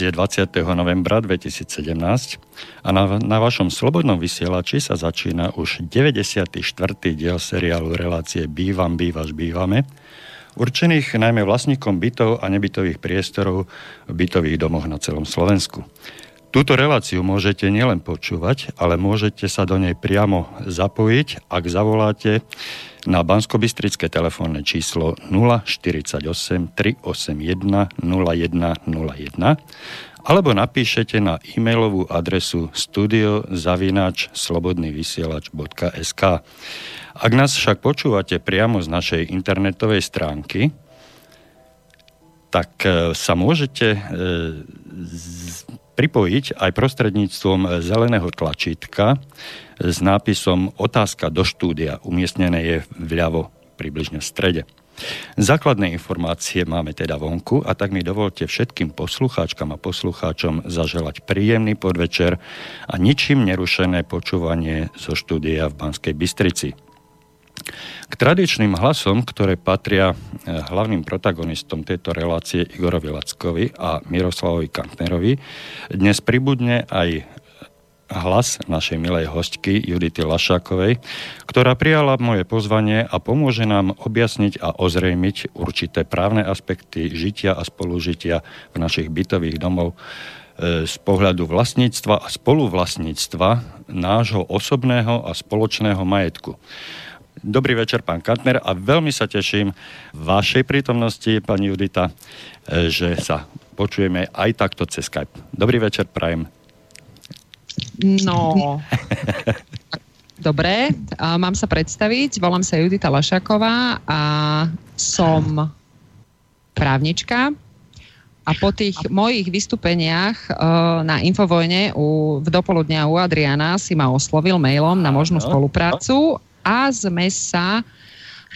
Je 20. novembra 2017 a na, na vašom slobodnom vysielači sa začína už 94. diel seriálu relácie Bývam, bývaš, bývame, určených najmä vlastníkom bytov a nebytových priestorov v bytových domoch na celom Slovensku. Túto reláciu môžete nielen počúvať, ale môžete sa do nej priamo zapojiť, ak zavoláte na banskobistrické telefónne číslo 048 381 0101 alebo napíšete na e-mailovú adresu studiozavinač.slobodnyvysielač.sk Ak nás však počúvate priamo z našej internetovej stránky, tak e, sa môžete e, pripojiť aj prostredníctvom zeleného tlačítka s nápisom Otázka do štúdia. Umiestnené je vľavo, približne v strede. Základné informácie máme teda vonku a tak mi dovolte všetkým poslucháčkam a poslucháčom zaželať príjemný podvečer a ničím nerušené počúvanie zo štúdia v Banskej Bystrici. K tradičným hlasom, ktoré patria eh, hlavným protagonistom tejto relácie Igorovi Lackovi a Miroslavovi Kantnerovi, dnes pribudne aj hlas našej milej hostky Judity Lašákovej, ktorá prijala moje pozvanie a pomôže nám objasniť a ozrejmiť určité právne aspekty žitia a spolužitia v našich bytových domov e, z pohľadu vlastníctva a spoluvlastníctva nášho osobného a spoločného majetku. Dobrý večer, pán Kantner, a veľmi sa teším vašej prítomnosti, pani Judita, e, že sa počujeme aj takto cez Skype. Dobrý večer, prajem. No, dobre, a mám sa predstaviť. Volám sa Judita Lašaková a som právnička. A po tých mojich vystúpeniach uh, na Infovojne u, v dopoludnia u Adriana si ma oslovil mailom na možnú spoluprácu a sme sa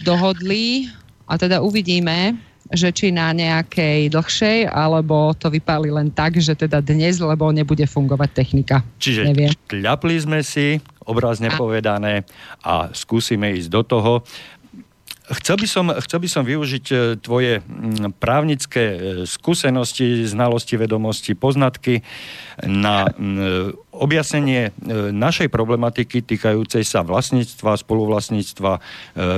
dohodli a teda uvidíme, že či na nejakej dlhšej, alebo to vypáli len tak, že teda dnes, lebo nebude fungovať technika. Čiže Neviem. kľapli sme si, obrazne a... povedané, a skúsime ísť do toho. Chcel by, som, chcel by som využiť e, tvoje právnické e, skúsenosti, znalosti, vedomosti, poznatky na objasnenie e, našej problematiky týkajúcej sa vlastníctva, spoluvlastníctva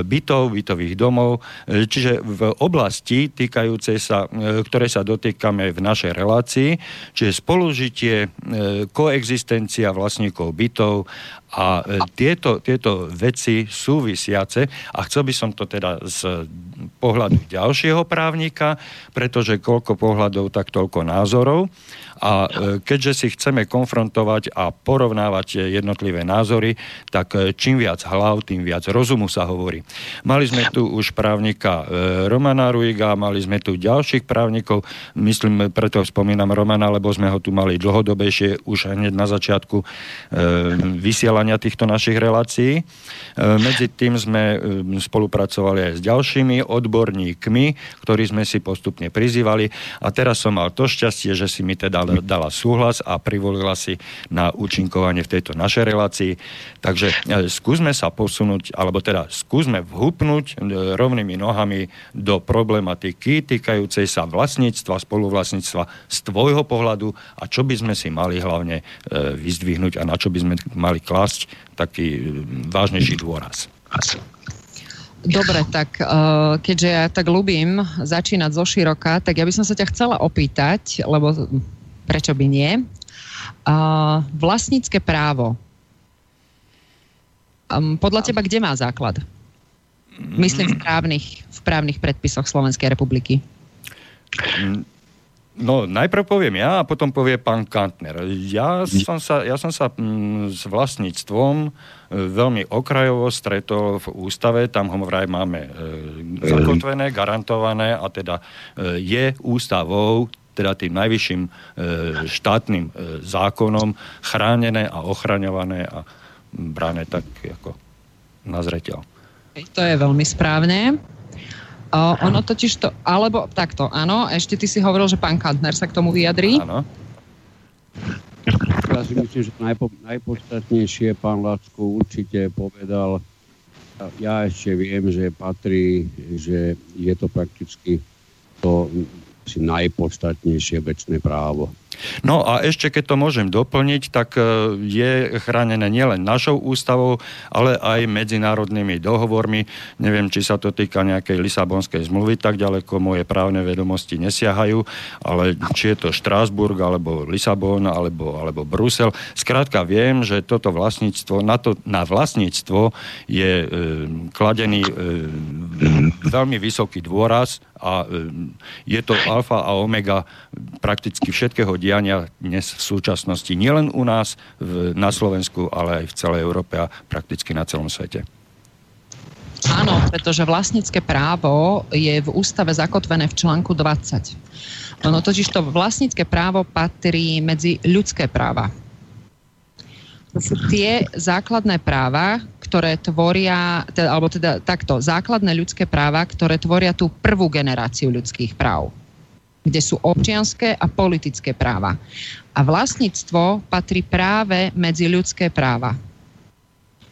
bytov, bytových domov, čiže v oblasti týkajúcej sa, ktoré sa dotýkame v našej relácii, čiže spolužitie, koexistencia vlastníkov bytov a tieto, tieto veci súvisiace a chcel by som to teda z pohľadu ďalšieho právnika, pretože koľko pohľadov, tak toľko názorov. A keďže si chceme konfrontovať a porovnávať jednotlivé názory, tak e, čím viac hlav, tým viac rozumu sa hovorí. Mali sme tu už právnika e, Romana Ruiga, mali sme tu ďalších právnikov, myslím, preto spomínam Romana, lebo sme ho tu mali dlhodobejšie už hneď na začiatku e, vysielania týchto našich relácií. Medzi tým sme spolupracovali aj s ďalšími odborníkmi, ktorí sme si postupne prizývali a teraz som mal to šťastie, že si mi teda dala súhlas a privolila si na účinkovanie v tejto našej relácii. Takže e, skúsme sa posunúť, alebo teda skúsme vhupnúť e, rovnými nohami do problematiky týkajúcej sa vlastníctva, spoluvlastníctva z tvojho pohľadu a čo by sme si mali hlavne e, vyzdvihnúť a na čo by sme mali klásť taký vážnejší dôraz. Dobre, tak keďže ja tak ľubím začínať zo široka, tak ja by som sa ťa chcela opýtať, lebo prečo by nie, Uh, vlastnícke právo. Um, podľa teba kde má základ? Myslím v právnych, v právnych predpisoch Slovenskej republiky. No, najprv poviem ja a potom povie pán Kantner. Ja som sa, ja som sa mm, s vlastníctvom e, veľmi okrajovo stretol v ústave, tam ho vraj máme e, zakotvené, garantované a teda e, je ústavou teda tým najvyšším e, štátnym e, zákonom chránené a ochraňované a bráne tak ako na zreteľ. To je veľmi správne. O, ono totiž to, alebo takto, áno, ešte ty si hovoril, že pán Kantner sa k tomu vyjadrí. Áno. Ja si myslím, že najpo, najpodstatnejšie pán Lacko určite povedal, ja ešte viem, že patrí, že je to prakticky to asi najpodstatnejšie väčšie právo. No a ešte keď to môžem doplniť, tak e, je chránené nielen našou ústavou, ale aj medzinárodnými dohovormi. Neviem, či sa to týka nejakej Lisabonskej zmluvy, tak ďaleko moje právne vedomosti nesiahajú, ale či je to Štrásburg, alebo Lisabon, alebo, alebo Brusel. Skrátka viem, že toto vlastníctvo, na, to, na vlastníctvo je e, kladený e, veľmi vysoký dôraz a e, je to alfa a omega prakticky všetkého diania dnes v súčasnosti. Nielen u nás v, na Slovensku, ale aj v celej Európe a prakticky na celom svete. Áno, pretože vlastnícke právo je v ústave zakotvené v článku 20. Ono totiž to vlastnícke právo patrí medzi ľudské práva. Sú tie základné práva, ktoré tvoria, teda, alebo teda takto, základné ľudské práva, ktoré tvoria tú prvú generáciu ľudských práv kde sú občianské a politické práva. A vlastníctvo patrí práve medzi ľudské práva.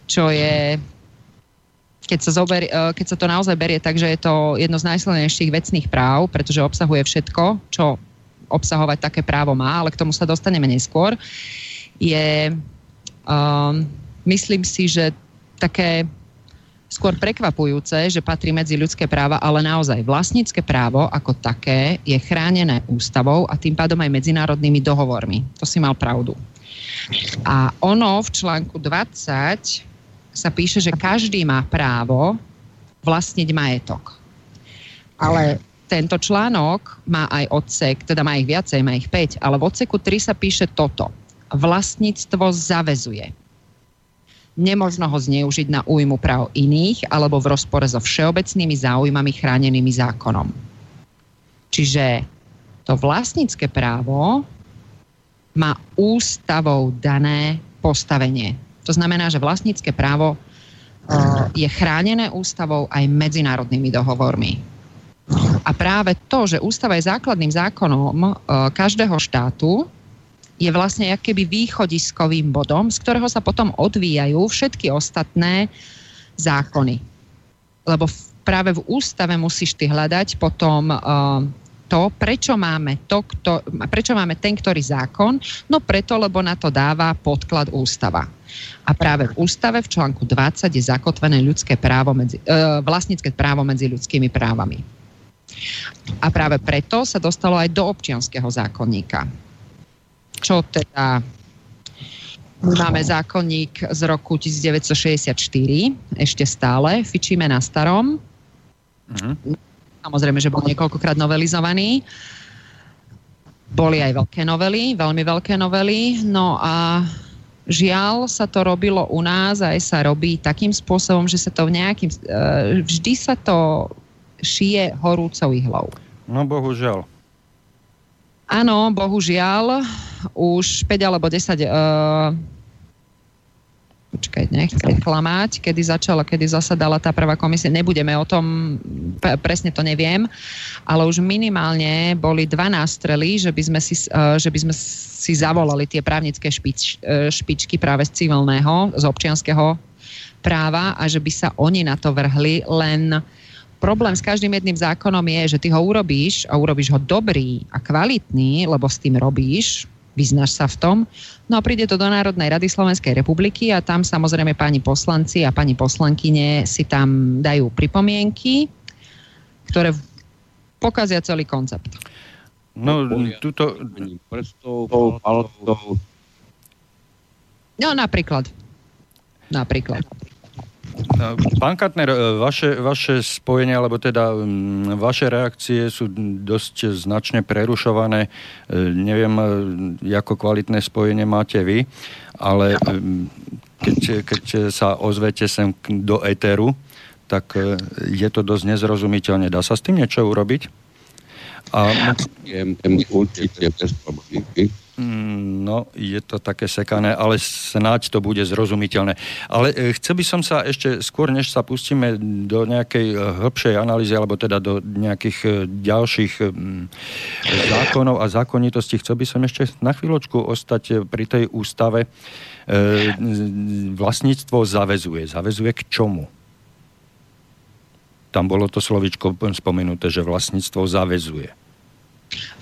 Čo je, keď sa, zober, e, keď sa to naozaj berie tak, že je to jedno z najsilnejších vecných práv, pretože obsahuje všetko, čo obsahovať také právo má, ale k tomu sa dostaneme neskôr, je, um, myslím si, že také skôr prekvapujúce, že patrí medzi ľudské práva, ale naozaj vlastnícke právo ako také je chránené ústavou a tým pádom aj medzinárodnými dohovormi. To si mal pravdu. A ono v článku 20 sa píše, že každý má právo vlastniť majetok. Ale tento článok má aj odsek, teda má ich viacej, má ich 5, ale v odseku 3 sa píše toto. Vlastníctvo zavezuje nemožno ho zneužiť na újmu práv iných alebo v rozpore so všeobecnými záujmami chránenými zákonom. Čiže to vlastnícke právo má ústavou dané postavenie. To znamená, že vlastnícke právo je chránené ústavou aj medzinárodnými dohovormi. A práve to, že ústava je základným zákonom každého štátu, je vlastne keby východiskovým bodom, z ktorého sa potom odvíjajú všetky ostatné zákony. Lebo práve v ústave musíš ty hľadať potom uh, to, prečo máme, to, kto, prečo máme ten, ktorý zákon, no preto, lebo na to dáva podklad ústava. A práve v ústave v článku 20 je zakotvené ľudské právo medzi, uh, vlastnícke právo medzi ľudskými právami. A práve preto sa dostalo aj do občianského zákonníka čo teda my máme zákonník z roku 1964, ešte stále, fičíme na starom. Mm-hmm. Samozrejme, že bol niekoľkokrát novelizovaný. Boli aj veľké novely, veľmi veľké novely. No a žiaľ sa to robilo u nás a aj sa robí takým spôsobom, že sa to nejakým... E, vždy sa to šije horúcou ihlou. No bohužiaľ. Áno, bohužiaľ, už 5 alebo 10 uh, počkaj, nechcem klamať, kedy začala, kedy zasadala tá prvá komisia, nebudeme o tom, presne to neviem, ale už minimálne boli dva nástrely, že by sme si, uh, že by sme si zavolali tie právnické špič, uh, špičky práve z civilného, z občianského práva a že by sa oni na to vrhli, len uh, problém s každým jedným zákonom je, že ty ho urobíš a urobíš ho dobrý a kvalitný, lebo s tým robíš, vyznáš sa v tom. No a príde to do Národnej rady Slovenskej republiky a tam samozrejme pani poslanci a pani poslankyne si tam dajú pripomienky, ktoré pokazia celý koncept. No, túto... No, napríklad. Napríklad. Pán Katner, e, vaše, vaše spojenie, alebo teda vaše reakcie sú dosť značne prerušované. E, neviem, e, ako kvalitné spojenie máte vy, ale keď, keď sa ozvete sem do éteru, tak je to dosť nezrozumiteľné. Dá sa s tým niečo urobiť? A... Určite bez problémy. Mm, no, je to také sekané, ale snáď to bude zrozumiteľné. Ale e, chcel by som sa ešte skôr, než sa pustíme do nejakej e, hĺbšej analýzy, alebo teda do nejakých e, ďalších zákonov a zákonitostí, chcel by som ešte na chvíľočku ostať pri tej ústave. Vlastníctvo zavezuje. Zavezuje k čomu? Tam bolo to slovičko spomenuté, že vlastníctvo zavezuje.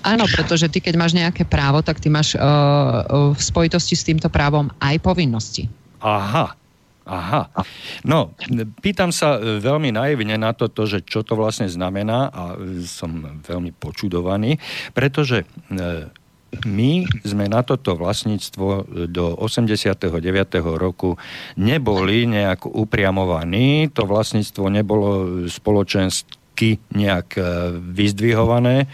Áno, pretože ty, keď máš nejaké právo, tak ty máš uh, v spojitosti s týmto právom aj povinnosti. Aha, Aha. No, pýtam sa veľmi naivne na toto, že čo to vlastne znamená a som veľmi počudovaný, pretože my sme na toto vlastníctvo do 89. roku neboli nejak upriamovaní, to vlastníctvo nebolo spoločenské roky nejak e, vyzdvihované,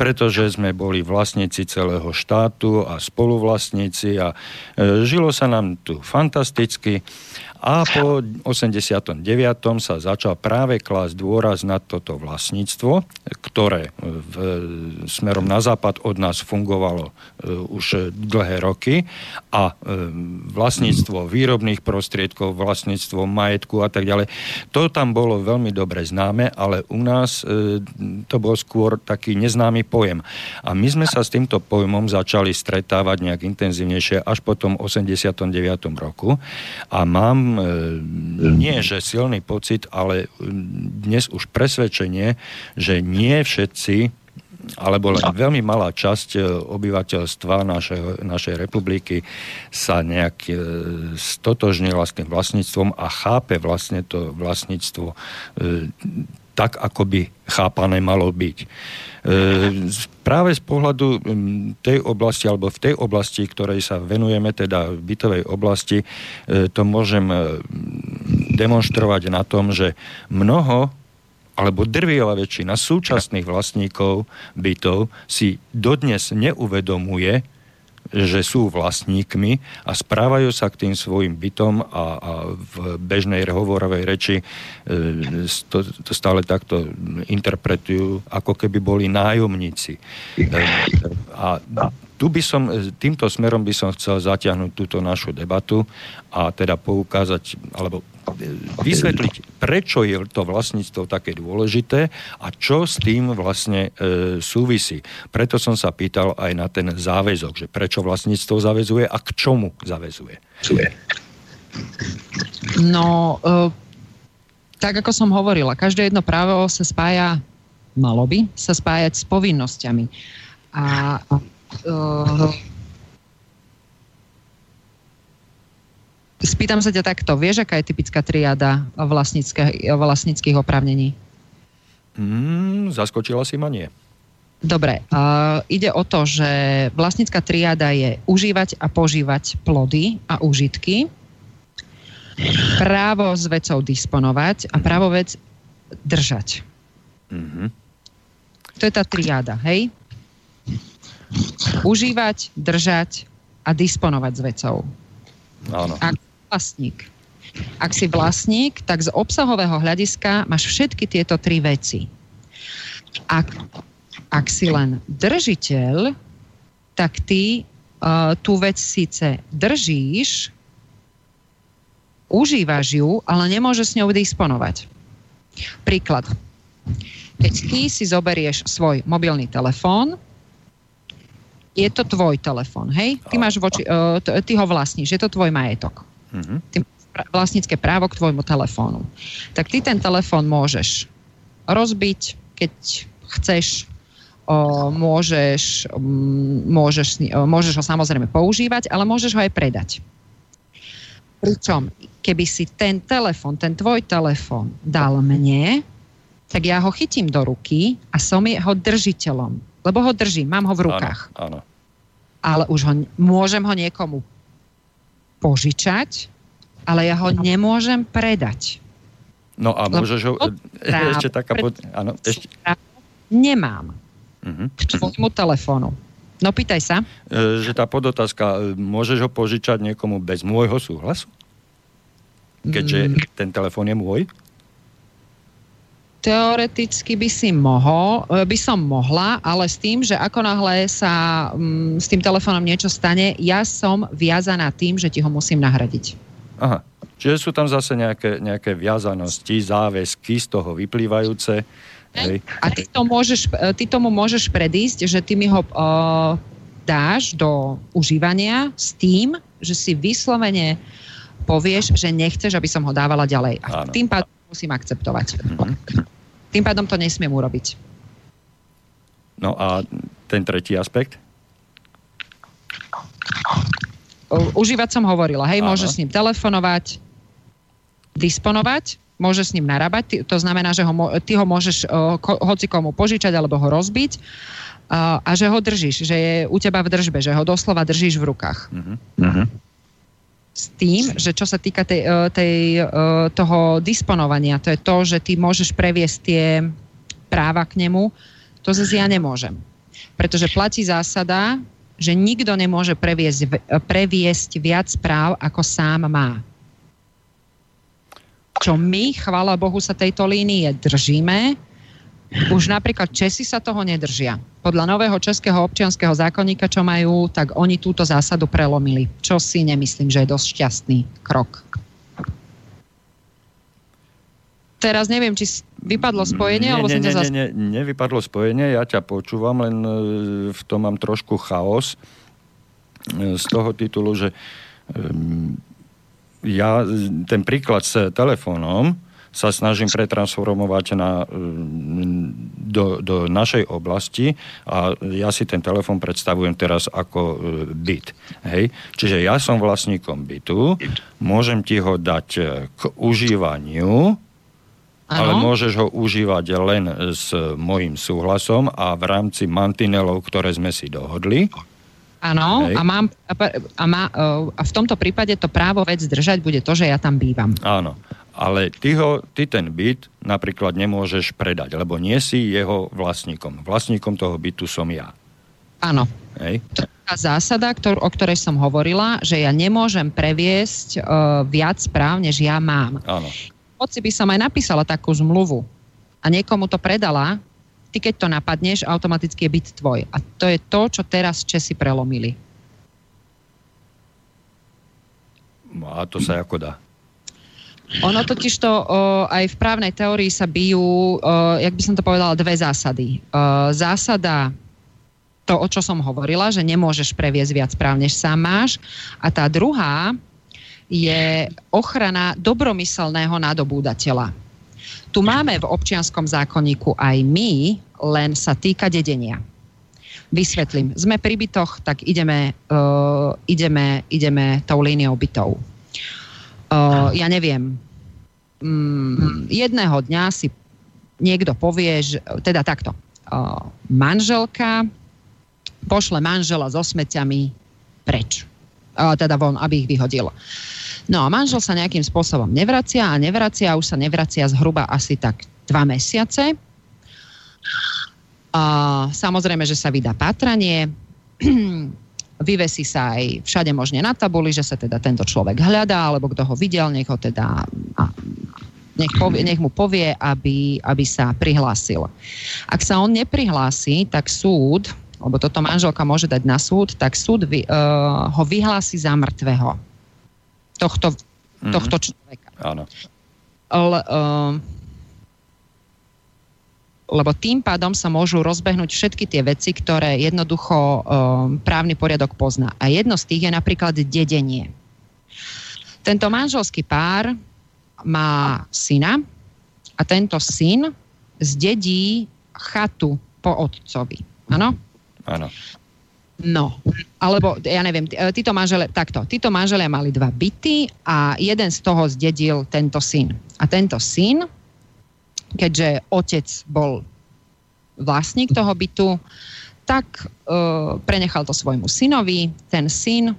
pretože sme boli vlastníci celého štátu a spoluvlastníci a e, žilo sa nám tu fantasticky a po 89. sa začal práve klásť dôraz na toto vlastníctvo, ktoré v, smerom na západ od nás fungovalo e, už dlhé roky a e, vlastníctvo výrobných prostriedkov, vlastníctvo majetku a tak ďalej. To tam bolo veľmi dobre známe, ale u nás e, to bol skôr taký neznámy pojem. A my sme sa s týmto pojmom začali stretávať nejak intenzívnejšie až po tom 89. roku a mám E, nie že silný pocit, ale dnes už presvedčenie, že nie všetci alebo len veľmi malá časť e, obyvateľstva našej, našej republiky sa nejak e, stotožnila s tým vlastníctvom a chápe vlastne to vlastníctvo tak, ako by chápané malo byť. E, práve z pohľadu tej oblasti, alebo v tej oblasti, ktorej sa venujeme, teda v bytovej oblasti, e, to môžem e, demonstrovať na tom, že mnoho alebo drvivá väčšina súčasných vlastníkov bytov si dodnes neuvedomuje, že sú vlastníkmi a správajú sa k tým svojim bytom a, a v bežnej hovorovej reči e, to, to stále takto interpretujú, ako keby boli nájomníci. E, a tu by som, týmto smerom by som chcel zatiahnuť túto našu debatu a teda poukázať, alebo vysvetliť, prečo je to vlastníctvo také dôležité a čo s tým vlastne e, súvisí. Preto som sa pýtal aj na ten záväzok, že prečo vlastníctvo zavezuje a k čomu zavezuje. No, e, tak ako som hovorila, každé jedno právo sa spája, malo by sa spájať s povinnosťami. A e, Spýtam sa ťa takto. Vieš, aká je typická triáda vlastníckých oprávnení? Mm, zaskočila si ma nie. Dobre, uh, ide o to, že vlastnícka triáda je užívať a požívať plody a užitky, právo s vecou disponovať a právo vec držať. Mm-hmm. To je tá triáda, hej? Užívať, držať a disponovať s vecou. Áno. Ak vlastník. Ak si vlastník, tak z obsahového hľadiska máš všetky tieto tri veci. Ak, ak si len držiteľ, tak ty uh, tú vec síce držíš, užívaš ju, ale nemôžeš s ňou disponovať. Príklad. Keď ty si zoberieš svoj mobilný telefón, je to tvoj telefón, hej? Ty, máš voči, uh, ty ho vlastníš, je to tvoj majetok mm-hmm. tým vlastnícke právo k tvojmu telefónu. Tak ty ten telefón môžeš rozbiť, keď chceš, o, môžeš, môžeš, môžeš ho samozrejme používať, ale môžeš ho aj predať. Pričom, keby si ten telefón, ten tvoj telefón dal mne, tak ja ho chytím do ruky a som jeho držiteľom. Lebo ho držím, mám ho v rukách. Áno, áno. Ale už ho, môžem ho niekomu požičať, ale ja ho nemôžem predať. No a môžeš ho... Ešte taká... Pod... Áno, ešte... Nemám. Uh-huh. K tvojmu telefónu. No pýtaj sa. E, že tá podotázka, e, môžeš ho požičať niekomu bez môjho súhlasu? Keďže mm. ten telefón je môj? Teoreticky by si mohol, e, by som mohla, ale s tým, že ako náhle sa um, s tým telefónom niečo stane, ja som viazaná tým, že ti ho musím nahradiť. Aha. Čiže sú tam zase nejaké, nejaké viazanosti, záväzky z toho vyplývajúce. Hej. A ty, to môžeš, e, ty tomu môžeš predísť, že ty mi ho uh, dáš do užívania s tým, že si vyslovene povieš, že nechceš, aby som ho dávala ďalej. A Áno. tým pádom musím akceptovať. Mm-hmm. Tým pádom to nesmiem urobiť. No a ten tretí aspekt? Užívať som hovorila, hej, Áno. môžeš s ním telefonovať, disponovať, môžeš s ním narábať, to znamená, že ho, ty ho môžeš hoci komu požičať alebo ho rozbiť a že ho držíš, že je u teba v držbe, že ho doslova držíš v rukách. Uh-huh. S tým, že čo sa týka tej, e, tej, e, toho disponovania, to je to, že ty môžeš previesť tie práva k nemu, to zase ja nemôžem. Pretože platí zásada, že nikto nemôže previesť, previesť viac práv, ako sám má. Čo my, chvála Bohu, sa tejto línie držíme, už napríklad Česi sa toho nedržia. Podľa nového českého občianského zákonníka, čo majú, tak oni túto zásadu prelomili. Čo si nemyslím, že je dosť šťastný krok. Teraz neviem, či vypadlo spojenie, nie, alebo nie, som nie, zas... nie, nie, nevypadlo spojenie, ja ťa počúvam, len e, v tom mám trošku chaos e, z toho titulu, že ja ten príklad s telefónom, sa snažím pretransformovať na, mm, do, do našej oblasti a ja si ten telefon predstavujem teraz ako e, byt. Hej? Čiže ja som vlastníkom bytu, môžem ti ho dať e, k užívaniu, ano. ale môžeš ho užívať len s mojim súhlasom a v rámci mantinelov, ktoré sme si dohodli. Áno, a, mám, a, má, e, a v tomto prípade to právo vec držať bude to, že ja tam bývam. Áno ale ty, ho, ty ten byt napríklad nemôžeš predať, lebo nie si jeho vlastníkom. Vlastníkom toho bytu som ja. Áno. Hej. To je tá zásada, ktor- o ktorej som hovorila, že ja nemôžem previesť uh, viac práv, než ja mám. Áno. Hoci by som aj napísala takú zmluvu a niekomu to predala, ty keď to napadneš, automaticky je byt tvoj. A to je to, čo teraz Česi prelomili. No a to sa ako dá? Ono totiž to o, aj v právnej teórii sa bijú, o, jak by som to povedala, dve zásady. O, zásada to, o čo som hovorila, že nemôžeš previesť viac práv, než sám máš. A tá druhá je ochrana dobromyselného nadobúdateľa. Tu máme v občianskom zákonníku aj my, len sa týka dedenia. Vysvetlím. Sme pri bytoch, tak ideme, uh, ideme, ideme tou líniou bytov. Uh, ja neviem, um, jedného dňa si niekto povie, že, teda takto, uh, manželka pošle manžela so smeťami preč. Uh, teda von, aby ich vyhodil. No a manžel sa nejakým spôsobom nevracia a nevracia, už sa nevracia zhruba asi tak dva mesiace. Uh, samozrejme, že sa vydá pátranie. vyvesí sa aj všade možne na tabuli, že sa teda tento človek hľadá, alebo kto ho videl, nech ho teda a, nech, povie, nech mu povie, aby, aby sa prihlásil. Ak sa on neprihlási, tak súd, lebo toto manželka môže dať na súd, tak súd vy, uh, ho vyhlási za mŕtvého. Tohto, mm-hmm. tohto človeka. Áno. Ale, uh, lebo tým pádom sa môžu rozbehnúť všetky tie veci, ktoré jednoducho um, právny poriadok pozná. A jedno z tých je napríklad dedenie. Tento manželský pár má syna a tento syn zdedí chatu po otcovi. Áno? Áno. No, alebo ja neviem, títo manžele, takto, títo manželia mali dva byty a jeden z toho zdedil tento syn. A tento syn keďže otec bol vlastník toho bytu, tak e, prenechal to svojmu synovi, ten syn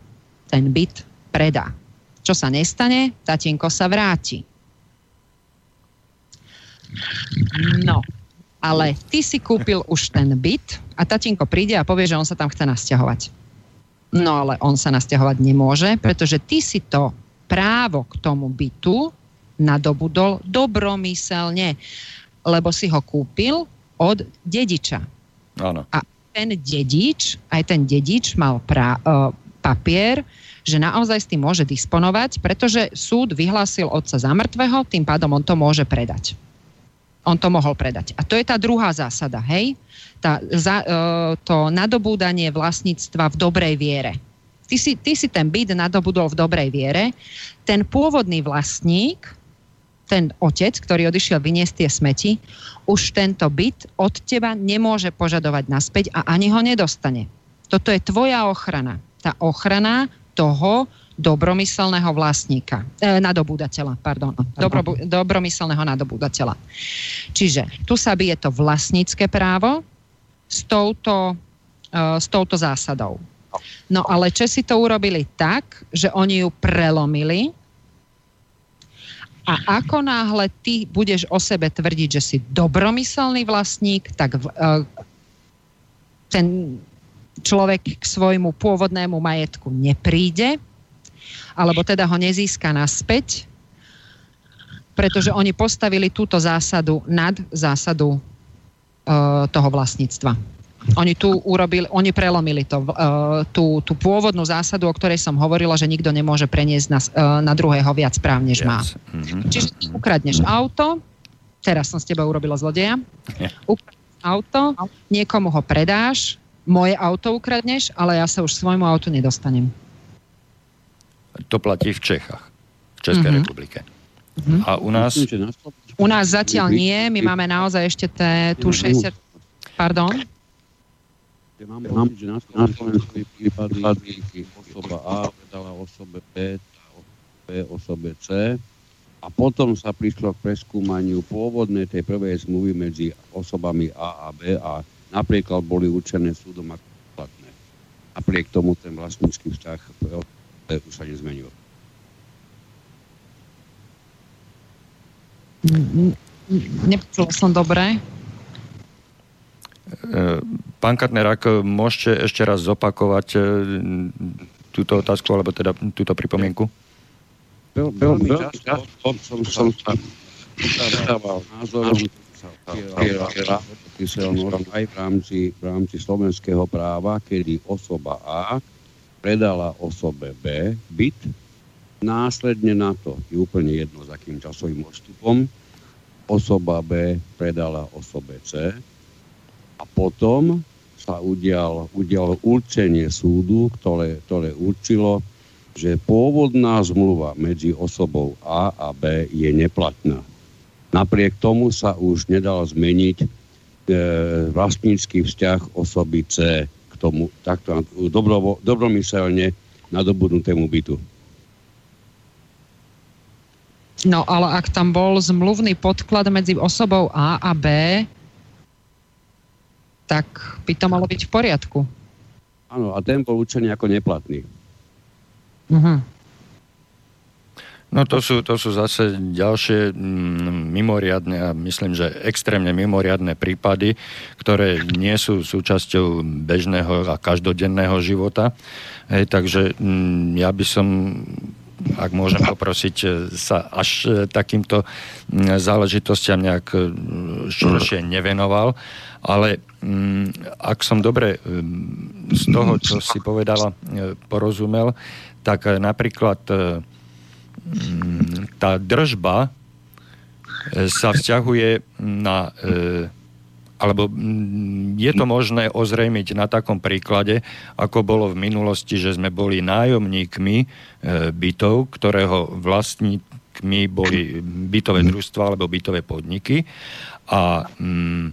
ten byt predá. Čo sa nestane, tatínko sa vráti. No, ale ty si kúpil už ten byt a tatínko príde a povie, že on sa tam chce nasťahovať. No ale on sa nasťahovať nemôže, pretože ty si to právo k tomu bytu nadobudol dobromyselne, lebo si ho kúpil od dediča. Áno. A ten dedič, aj ten dedič mal pra, uh, papier, že naozaj s tým môže disponovať, pretože súd vyhlásil otca za mŕtvého, tým pádom on to môže predať. On to mohol predať. A to je tá druhá zásada, hej? Tá, za, uh, to nadobúdanie vlastníctva v dobrej viere. Ty si, ty si ten byt nadobudol v dobrej viere. Ten pôvodný vlastník ten otec, ktorý odišiel vyniesť tie smeti, už tento byt od teba nemôže požadovať naspäť a ani ho nedostane. Toto je tvoja ochrana. Tá ochrana toho dobromyselného vlastníka, e, nadobúdateľa, pardon, dobro, dobromyselného nadobúdateľa. Čiže tu sa bije to vlastnícke právo s touto, e, s touto zásadou. No ale Česi to urobili tak, že oni ju prelomili a ako náhle ty budeš o sebe tvrdiť, že si dobromyselný vlastník, tak uh, ten človek k svojmu pôvodnému majetku nepríde, alebo teda ho nezíska naspäť, pretože oni postavili túto zásadu nad zásadu uh, toho vlastníctva. Oni tu urobili, oni prelomili to, uh, tú, tú pôvodnú zásadu, o ktorej som hovorila, že nikto nemôže preniesť na, uh, na druhého viac práv, než má. Mm-hmm. Čiže ty ukradneš auto, teraz som z teba urobila zlodeja, ukradneš auto, niekomu ho predáš, moje auto ukradneš, ale ja sa už svojmu autu nedostanem. To platí v Čechách, v Českej mm-hmm. republike. Mm-hmm. A u nás... U nás zatiaľ nie, my máme naozaj ešte té, tu 60... Pardon? Máme, mám, že na, Slovensku prípady, osoba A predala osobe B, B osobe C a potom sa prišlo k preskúmaniu pôvodnej tej prvej zmluvy medzi osobami A a B a napríklad boli určené súdom ako platné. Napriek tomu ten vlastnícky vzťah už sa nezmenil. Nepočul som dobre. Pán Katner, ak môžete ešte raz zopakovať e, túto otázku, alebo teda túto pripomienku? Veľmi často som sa stával názorom aj v rámci, v rámci slovenského práva, kedy osoba A predala osobe B byt, následne na to, je úplne jedno s akým časovým odstupom, osoba B predala osobe C, a potom sa udial, udialo určenie súdu, ktoré, ktoré určilo, že pôvodná zmluva medzi osobou A a B je neplatná. Napriek tomu sa už nedal zmeniť e, vlastnícky vzťah osoby C k tomu takto dobro, dobromyselne nadobudnutému bytu. No ale ak tam bol zmluvný podklad medzi osobou A a B, tak by to malo byť v poriadku. Áno, a ten bol určený ako neplatný. Uh-huh. No to sú, to sú zase ďalšie mm, mimoriadne a myslím, že extrémne mimoriadne prípady, ktoré nie sú súčasťou bežného a každodenného života. Hej, takže mm, ja by som ak môžem poprosiť, e, sa až e, takýmto záležitostiam nejak e, širšie nevenoval. Ale mm, ak som dobre z toho, čo si povedala, porozumel, tak napríklad tá držba sa vzťahuje na alebo je to možné ozrejmiť na takom príklade, ako bolo v minulosti, že sme boli nájomníkmi bytov, ktorého vlastníkmi boli bytové družstva alebo bytové podniky a mm,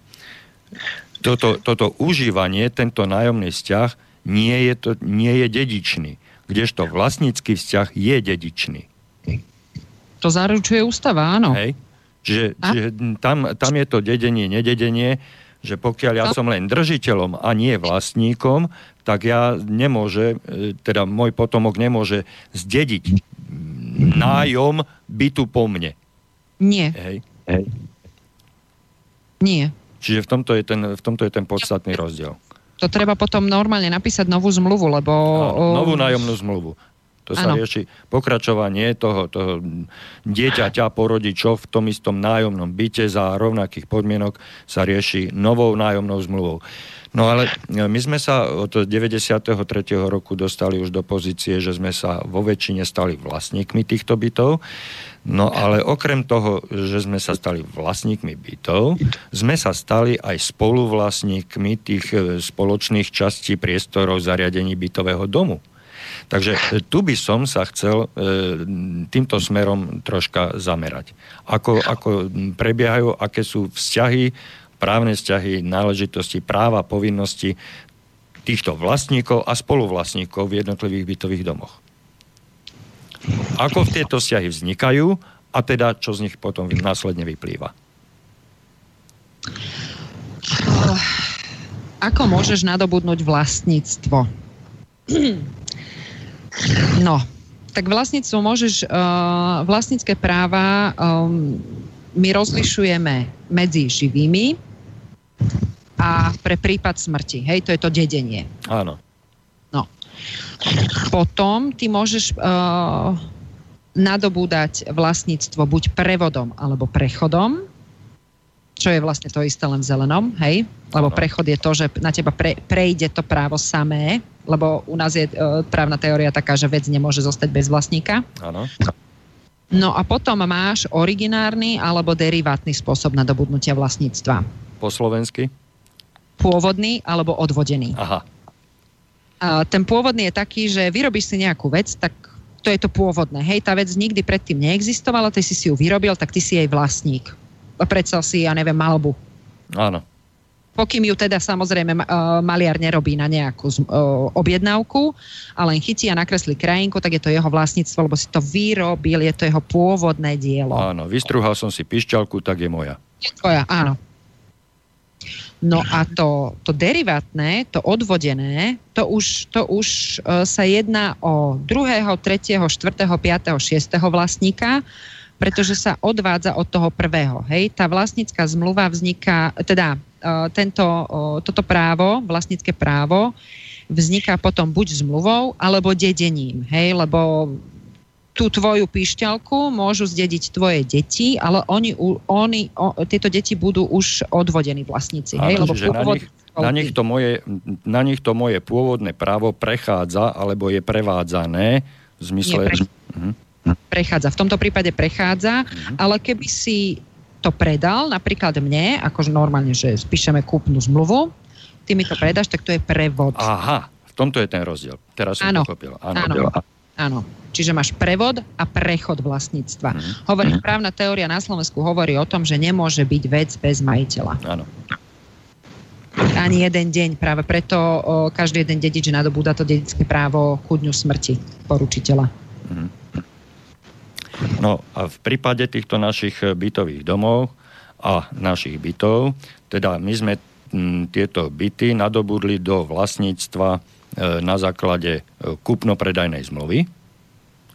toto, toto užívanie, tento nájomný vzťah nie je, to, nie je dedičný. Kdežto vlastnícky vzťah je dedičný. To zaručuje ústava, áno. Hej. Čiže, čiže tam, tam je to dedenie, nededenie, že pokiaľ ja som len držiteľom a nie vlastníkom, tak ja nemôže, e, teda môj potomok nemôže zdediť nájom bytu po mne. Nie. Hej. Hej. Nie. Čiže v tomto je ten, v tomto je ten podstatný rozdiel. To treba potom normálne napísať novú zmluvu, lebo... Áno, novú nájomnú zmluvu. To sa ano. rieši pokračovanie toho, toho dieťaťa po rodičov v tom istom nájomnom byte za rovnakých podmienok sa rieši novou nájomnou zmluvou. No ale my sme sa od 93. roku dostali už do pozície, že sme sa vo väčšine stali vlastníkmi týchto bytov. No ale okrem toho, že sme sa stali vlastníkmi bytov, sme sa stali aj spoluvlastníkmi tých e, spoločných častí priestorov zariadení bytového domu. Takže e, tu by som sa chcel e, týmto smerom troška zamerať. Ako, ako prebiehajú, aké sú vzťahy, právne vzťahy, náležitosti, práva, povinnosti týchto vlastníkov a spoluvlastníkov v jednotlivých bytových domoch. Ako tieto vzťahy vznikajú a teda čo z nich potom následne vyplýva? Ako môžeš nadobudnúť vlastníctvo? No, tak vlastníctvo môžeš, uh, vlastnícke práva um, my rozlišujeme medzi živými a pre prípad smrti. Hej, to je to dedenie. Áno. No. Potom ty môžeš uh, nadobúdať vlastníctvo buď prevodom alebo prechodom, čo je vlastne to isté len v zelenom, hej? Lebo prechod je to, že na teba pre, prejde to právo samé, lebo u nás je uh, právna teória taká, že vec nemôže zostať bez vlastníka. Áno. No a potom máš originárny alebo derivátny spôsob nadobudnutia vlastníctva. Po slovensky? Pôvodný alebo odvodený. Aha. A ten pôvodný je taký, že vyrobíš si nejakú vec, tak to je to pôvodné. Hej, tá vec nikdy predtým neexistovala, ty si si ju vyrobil, tak ty si jej vlastník predsa si, ja neviem, malbu. Áno. Pokým ju teda samozrejme maliar nerobí na nejakú objednávku, ale len chytí a nakreslí krajinku, tak je to jeho vlastníctvo, lebo si to vyrobil, je to jeho pôvodné dielo. Áno, vystruhal som si pišťalku, tak je moja. Je tvoja, áno. No a to, to derivátne, to odvodené, to už, to už uh, sa jedná o druhého, tretieho, štvrtého, piatého, šiestého vlastníka, pretože sa odvádza od toho prvého. Hej? Tá vlastnícka zmluva vzniká, teda uh, tento, toto právo, vlastnícke právo, vzniká potom buď zmluvou, alebo dedením. Hej? Lebo tú tvoju píšťalku môžu zdediť tvoje deti, ale oni, oni o, tieto deti budú už odvodení vlastníci. Hej? Lebo na, nich, na, nich to moje, na nich to moje pôvodné právo prechádza alebo je prevádzané v zmysle... Nie, pre... uh-huh prechádza. V tomto prípade prechádza, mm-hmm. ale keby si to predal, napríklad mne, akože normálne, že spíšeme kúpnu zmluvu, ty mi to predáš, tak to je prevod. Aha, v tomto je ten rozdiel. Teraz som áno, pochopil. Áno, áno, áno. Čiže máš prevod a prechod vlastníctva. Mm-hmm. Hovorí, právna teória na Slovensku hovorí o tom, že nemôže byť vec bez majiteľa. Áno. Ani jeden deň. Práve preto o, každý jeden dedič nadobúda to dedické právo chudňu smrti poručiteľa. Mm-hmm. No a v prípade týchto našich e, bytových domov a našich bytov, teda my sme m, tieto byty nadobudli do vlastníctva e, na základe e, kúpno-predajnej zmluvy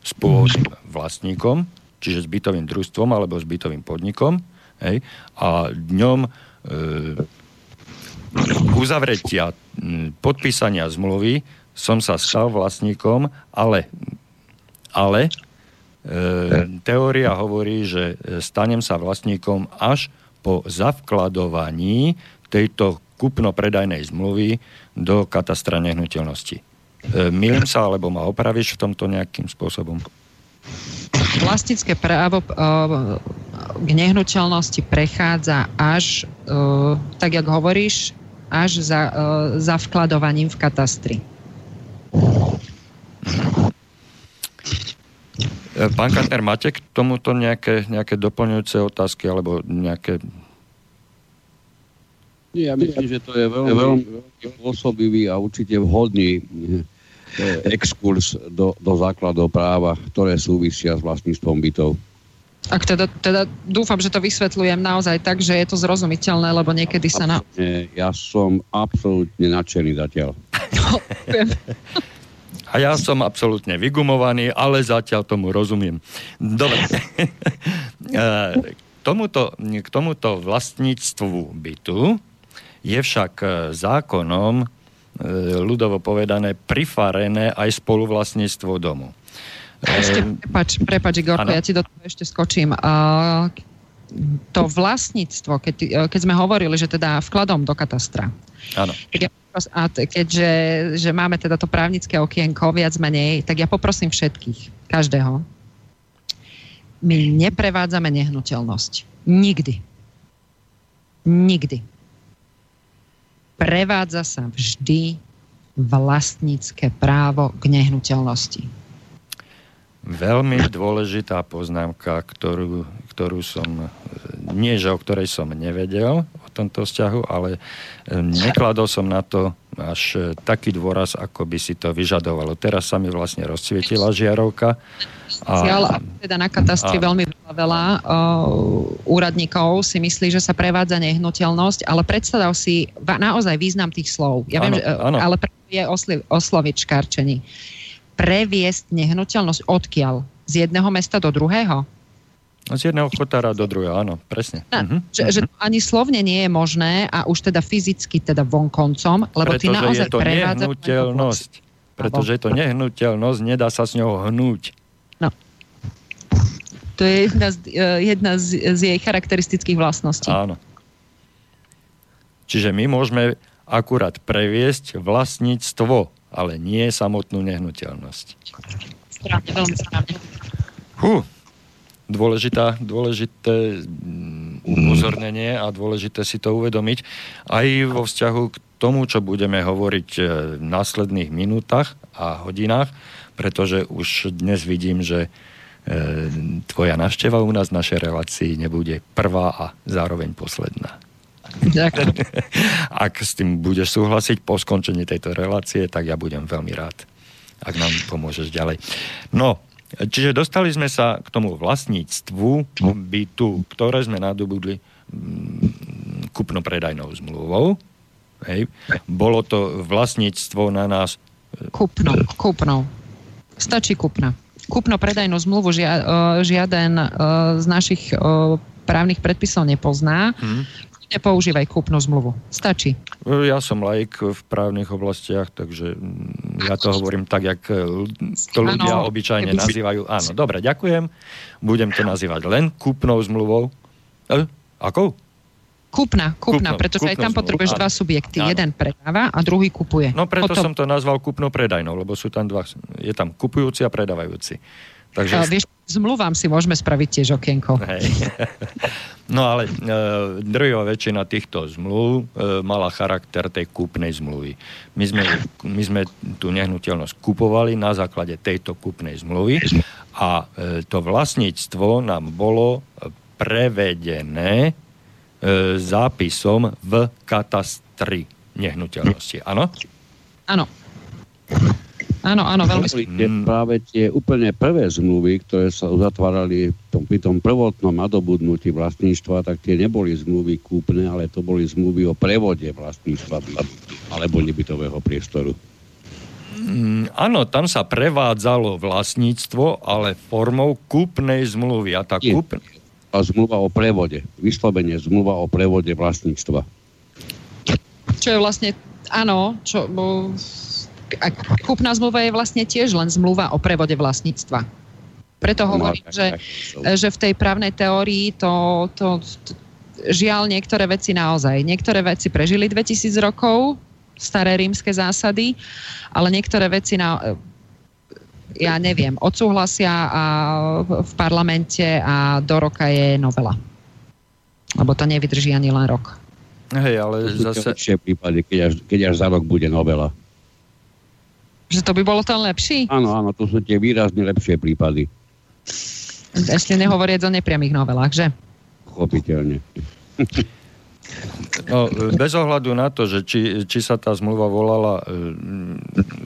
s pôvodným vlastníkom, čiže s bytovým družstvom alebo s bytovým podnikom. Hej, a dňom e, uzavretia, podpísania zmluvy som sa stal vlastníkom, ale, ale teória hovorí, že e, stanem sa vlastníkom až po zavkladovaní tejto kúpno-predajnej zmluvy do katastra nehnuteľnosti. E, Milím sa, alebo ma opravíš v tomto nejakým spôsobom? Vlastnícke právo k nehnuteľnosti prechádza až, tak jak hovoríš, až za, za vkladovaním v katastri. E, pán Kantner, máte k tomuto nejaké, nejaké doplňujúce otázky alebo nejaké... Ja myslím, že to je veľmi, veľmi pôsobivý a určite vhodný e, exkurs do, do základov práva, ktoré súvisia s vlastníctvom bytov. Ak teda, teda dúfam, že to vysvetľujem naozaj tak, že je to zrozumiteľné, lebo niekedy sa na... Ja som absolútne nadšený zatiaľ. No, A ja som absolútne vygumovaný, ale zatiaľ tomu rozumiem. Dobre. k, tomuto, k tomuto vlastníctvu bytu je však e, zákonom e, ľudovo povedané prifarené aj spoluvlastníctvo domu. Ešte, prepač, prepač Igorko, ja ti do toho ešte skočím. Uh, to vlastníctvo, keď, keď sme hovorili, že teda vkladom do katastra. Áno. Ja a keďže že máme teda to právnické okienko viac menej, tak ja poprosím všetkých, každého. My neprevádzame nehnuteľnosť. Nikdy. Nikdy. Prevádza sa vždy vlastnícke právo k nehnuteľnosti? Veľmi dôležitá poznámka, ktorú, ktorú som, nie že o ktorej som nevedel tomto vzťahu, ale nekladol som na to až taký dôraz, ako by si to vyžadovalo. Teraz sa mi vlastne rozsvietila žiarovka. A, a teda na katastri a, veľmi veľa, veľa uh, úradníkov si myslí, že sa prevádza nehnuteľnosť, ale predstav si va, naozaj význam tých slov. Ja áno, viem, že, áno. ale je osli, oslovičkárčení. Previesť nehnuteľnosť odkiaľ? Z jedného mesta do druhého? Z jedného chotára do druhého, áno, presne. Na, uh-huh. že, že to ani slovne nie je možné a už teda fyzicky teda vonkoncom, lebo pretože ty naozaj je to nehnuteľnosť. Pretože je to nehnuteľnosť, nedá sa s ňou hnúť. No. To je jedna z, uh, jedna z, z jej charakteristických vlastností. Áno. Čiže my môžeme akurát previesť vlastníctvo, ale nie samotnú nehnuteľnosť. Správne, veľmi správne. Huh dôležitá, dôležité mm, upozornenie a dôležité si to uvedomiť aj vo vzťahu k tomu, čo budeme hovoriť e, v následných minútach a hodinách, pretože už dnes vidím, že e, tvoja návšteva u nás v našej relácii nebude prvá a zároveň posledná. Ďakujem. Ak s tým budeš súhlasiť po skončení tejto relácie, tak ja budem veľmi rád, ak nám pomôžeš ďalej. No, Čiže dostali sme sa k tomu vlastníctvu bytu, ktoré sme nadobudli mm, kupno-predajnou zmluvou. Hej. Bolo to vlastníctvo na nás... E, kupno, kupno. Stačí kupna. Kupno-predajnú zmluvu žia, e, žiaden e, z našich právnych predpisov nepozná. Hmm nepoužívaj kúpnu zmluvu. Stačí. Ja som laik v právnych oblastiach, takže mm, ja to hovorím tak, jak e, to ľudia ano, obyčajne keby... nazývajú. Áno, dobre, ďakujem. Budem to nazývať len kúpnou zmluvou. E, akou? Kúpna, kúpna, pretože aj tam zmluvu. potrebuješ áno. dva subjekty. Áno. Jeden predáva a druhý kupuje. No preto Potom... som to nazval kúpno-predajnou, lebo sú tam dva, je tam kupujúci a predávajúci. Takže... A vieš, zmluvám si môžeme spraviť tiež okienko. Hej. No ale e, drvivá väčšina týchto zmluv e, mala charakter tej kúpnej zmluvy. My sme, my sme tú nehnuteľnosť kupovali na základe tejto kúpnej zmluvy a e, to vlastníctvo nám bolo prevedené e, zápisom v katastri nehnuteľnosti. Áno? Áno. Áno, áno, veľmi Tie, práve tie úplne prvé zmluvy, ktoré sa uzatvárali tom, pri tom prvotnom nadobudnutí vlastníctva, tak tie neboli zmluvy kúpne, ale to boli zmluvy o prevode vlastníctva alebo nebytového priestoru. Mm, áno, tam sa prevádzalo vlastníctvo, ale formou kúpnej zmluvy. A tá kúp... A zmluva o prevode. Vyslovene zmluva o prevode vlastníctva. Čo je vlastne, áno, čo, bo a kúpna zmluva je vlastne tiež len zmluva o prevode vlastníctva. Preto no, hovorím, no, že, že v tej právnej teórii to, to, to žiaľ niektoré veci naozaj. Niektoré veci prežili 2000 rokov, staré rímske zásady, ale niektoré veci na, ja neviem, odsúhlasia a v parlamente a do roka je novela. Lebo to nevydrží ani len rok. Hej, ale to zase... prípady, keď až, keď až za rok bude novela. Že to by bolo ten lepší? Áno, áno, to sú tie výrazne lepšie prípady. Ešte nehovoriac o nepriamých novelách, že? Chopiteľne. No, bez ohľadu na to, že či, či sa tá zmluva volala e,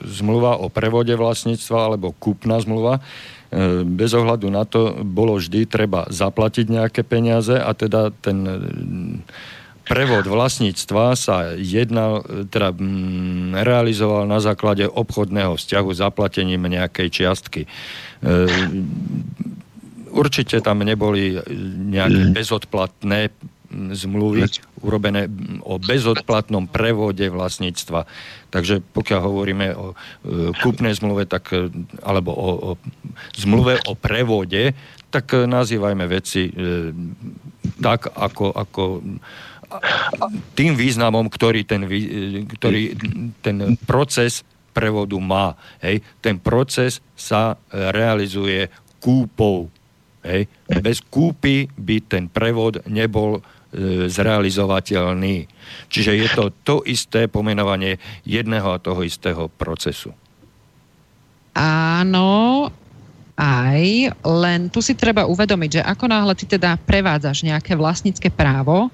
zmluva o prevode vlastníctva alebo kúpna zmluva, e, bez ohľadu na to bolo vždy treba zaplatiť nejaké peniaze a teda ten e, prevod vlastníctva sa jednal, teda mm, realizoval na základe obchodného vzťahu zaplatením nejakej čiastky. E, určite tam neboli nejaké bezodplatné zmluvy urobené o bezodplatnom prevode vlastníctva. Takže pokiaľ hovoríme o e, kúpnej zmluve, tak, e, alebo o, o zmluve o prevode, tak nazývajme veci e, tak, ako, ako tým významom, ktorý ten, ktorý ten proces prevodu má. Hej. Ten proces sa realizuje kúpou. Hej. Bez kúpy by ten prevod nebol zrealizovateľný. Čiže je to to isté pomenovanie jedného a toho istého procesu. Áno, aj, len tu si treba uvedomiť, že ako náhle ty teda prevádzaš nejaké vlastnícke právo,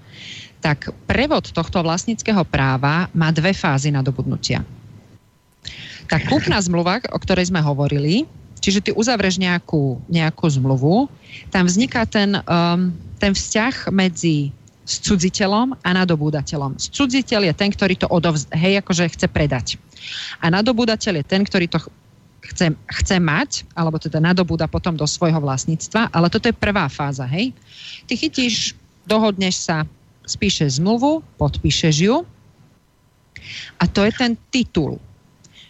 tak prevod tohto vlastníckého práva má dve fázy nadobudnutia. Tá kúpna zmluva, o ktorej sme hovorili, čiže ty uzavrieš nejakú, nejakú zmluvu, tam vzniká ten, um, ten vzťah medzi cudziteľom a nadobúdateľom. Cudziteľ je ten, ktorý to odovz, hej, akože chce predať. A nadobúdateľ je ten, ktorý to chce, chce mať, alebo teda nadobúda potom do svojho vlastníctva, ale toto je prvá fáza, hej. Ty chytíš, dohodneš sa, spíšeš zmluvu, podpíšeš ju a to je ten titul.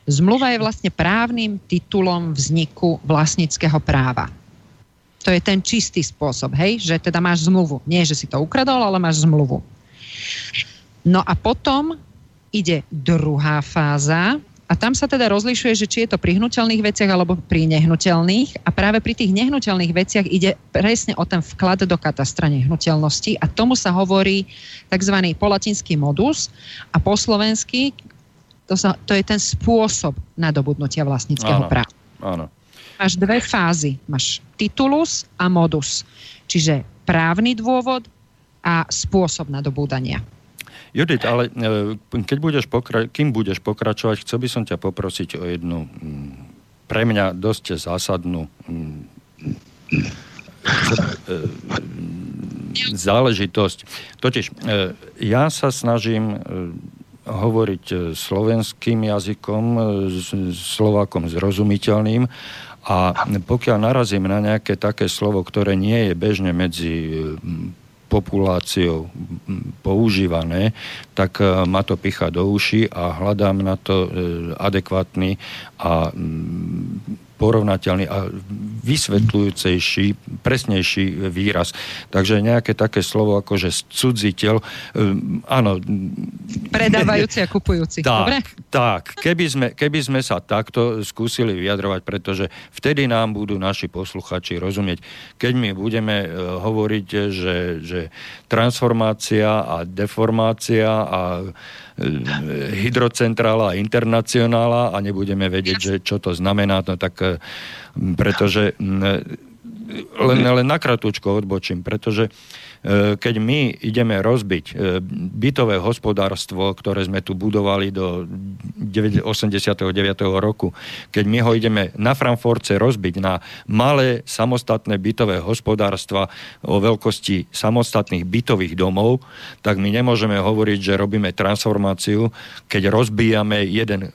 Zmluva je vlastne právnym titulom vzniku vlastníckého práva. To je ten čistý spôsob, hej, že teda máš zmluvu. Nie, že si to ukradol, ale máš zmluvu. No a potom ide druhá fáza, a tam sa teda rozlišuje, že či je to pri hnutelných veciach alebo pri nehnuteľných. A práve pri tých nehnuteľných veciach ide presne o ten vklad do katastra nehnuteľnosti a tomu sa hovorí tzv. polatinský modus a po slovensky to, sa, to je ten spôsob nadobudnutia vlastníckého áno, práva. Áno. Máš dve fázy. Máš titulus a modus. Čiže právny dôvod a spôsob nadobúdania. Judit, ale e, keď budeš pokra- kým budeš pokračovať, chcel by som ťa poprosiť o jednu mm, pre mňa dosť zásadnú mm, e, záležitosť. Totiž e, ja sa snažím hovoriť slovenským jazykom, Slovákom zrozumiteľným a pokiaľ narazím na nejaké také slovo, ktoré nie je bežne medzi populáciou používané, tak e, ma to picha do uši a hľadám na to e, adekvátny a porovnateľný a vysvetľujúcejší, presnejší výraz. Takže nejaké také slovo ako že cudziteľ, um, áno. Predávajúci a kupujúci. Tak, Dobre? tak. Keby sme, keby sme sa takto skúsili vyjadrovať, pretože vtedy nám budú naši posluchači rozumieť. Keď my budeme uh, hovoriť, že, že transformácia a deformácia a hydrocentrála a internacionála a nebudeme vedieť, že čo to znamená, no tak e, pretože len, len nakratučko odbočím, pretože E, keď my ideme rozbiť e, bytové hospodárstvo, ktoré sme tu budovali do 89. roku, keď my ho ideme na Frankfurtce rozbiť na malé samostatné bytové hospodárstva o veľkosti samostatných bytových domov, tak my nemôžeme hovoriť, že robíme transformáciu, keď rozbijame jeden e,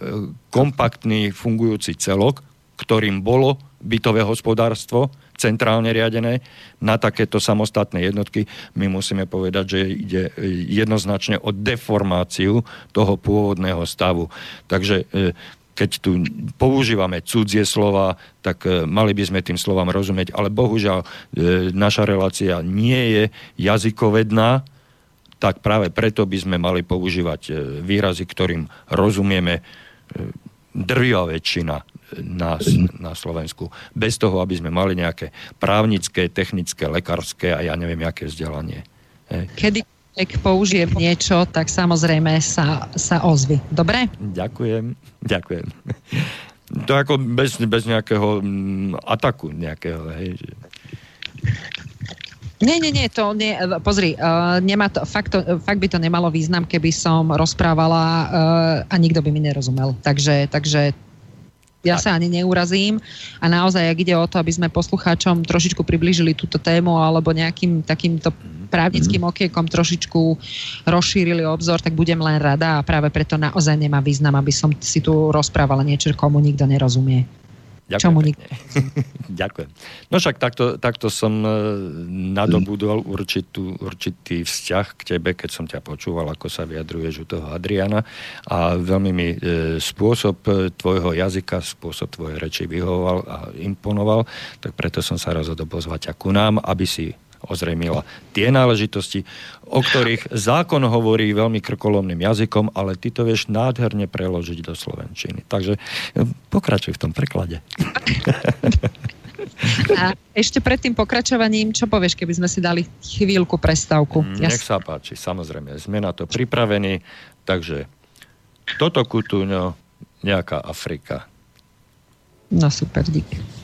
kompaktný fungujúci celok, ktorým bolo bytové hospodárstvo, centrálne riadené na takéto samostatné jednotky, my musíme povedať, že ide jednoznačne o deformáciu toho pôvodného stavu. Takže e, keď tu používame cudzie slova, tak e, mali by sme tým slovám rozumieť, ale bohužiaľ e, naša relácia nie je jazykovedná, tak práve preto by sme mali používať výrazy, ktorým rozumieme drvia väčšina na, na Slovensku. Bez toho, aby sme mali nejaké právnické, technické, lekárske a ja neviem, aké vzdelanie. Hej. Kedy použijem niečo, tak samozrejme sa, sa ozvi. Dobre? Ďakujem, ďakujem. To ako bez, bez nejakého mm, ataku nejakého, hej. Nie, nie, nie, to nie, pozri, uh, nemá to, fakt, to, fakt by to nemalo význam, keby som rozprávala uh, a nikto by mi nerozumel. Takže, takže ja sa ani neurazím. A naozaj, ak ide o to, aby sme poslucháčom trošičku priblížili túto tému alebo nejakým takýmto právnickým okiekom trošičku rozšírili obzor, tak budem len rada a práve preto naozaj nemá význam, aby som si tu rozprávala niečo, komu nikto nerozumie. Ďakujem. Čomu nik- Ďakujem. No však takto, takto som e, nadobudol určitú, určitý vzťah k tebe, keď som ťa počúval, ako sa vyjadruješ u toho Adriana a veľmi mi e, spôsob e, tvojho jazyka, spôsob tvojej reči vyhovoval a imponoval, tak preto som sa rozhodol pozvať ťa ku nám, aby si ozrejmila tie náležitosti, o ktorých zákon hovorí veľmi krkolomným jazykom, ale ty to vieš nádherne preložiť do slovenčiny. Takže eh, pokračuj v tom preklade. A ešte pred tým pokračovaním, čo povieš, keby sme si dali chvíľku prestávku? Mm, nech sa páči, samozrejme, sme na to pripravení, takže toto kutuňo, nejaká Afrika. No super, dík.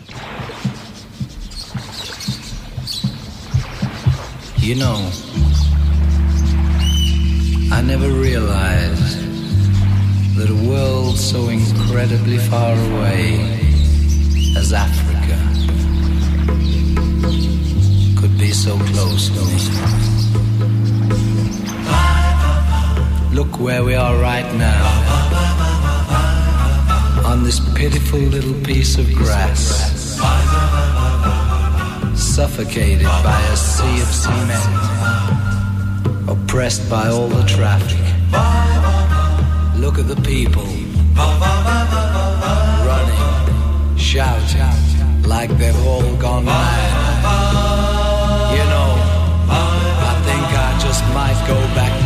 You know, I never realized that a world so incredibly far away as Africa could be so close to me. Look where we are right now. On this pitiful little piece of grass. Suffocated by a sea of cement. Oppressed by all the traffic. Look at the people. Running, shouting, like they've all gone mad. You know, I think I just might go back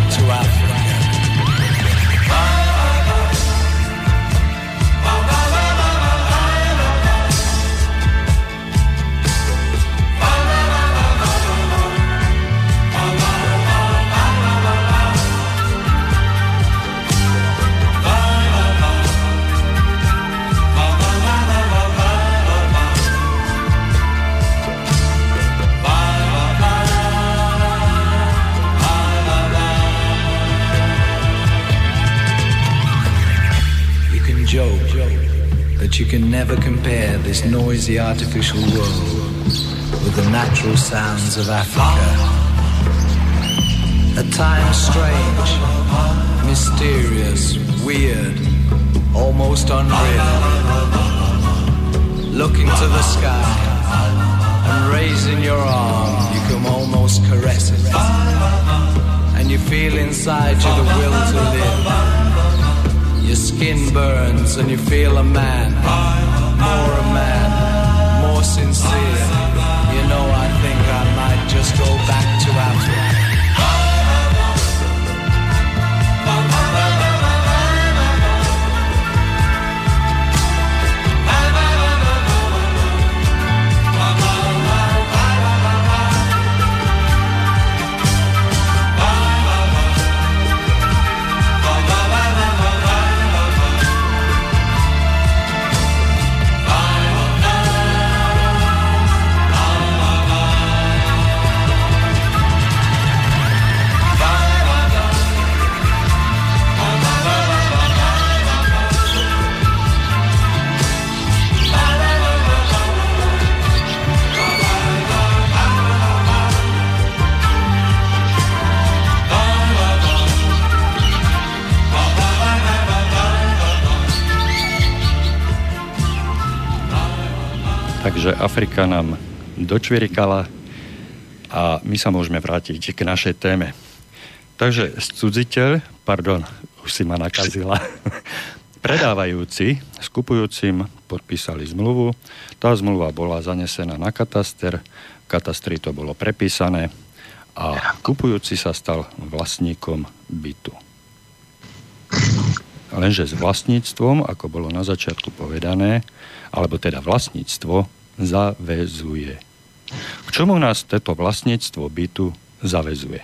that you can never compare this noisy artificial world with the natural sounds of Africa. At times strange, mysterious, weird, almost unreal. Looking to the sky and raising your arm, you can almost caress it. And you feel inside you the will to live. Your skin burns and you feel a man, more a man, Afrika nám dočvirikala a my sa môžeme vrátiť k našej téme. Takže cudziteľ, pardon, už si ma nakazila, predávajúci s kupujúcim podpísali zmluvu. Tá zmluva bola zanesená na kataster, v katastri to bolo prepísané a kupujúci sa stal vlastníkom bytu. Lenže s vlastníctvom, ako bolo na začiatku povedané, alebo teda vlastníctvo zavezuje. K čomu nás toto vlastníctvo bytu zavezuje?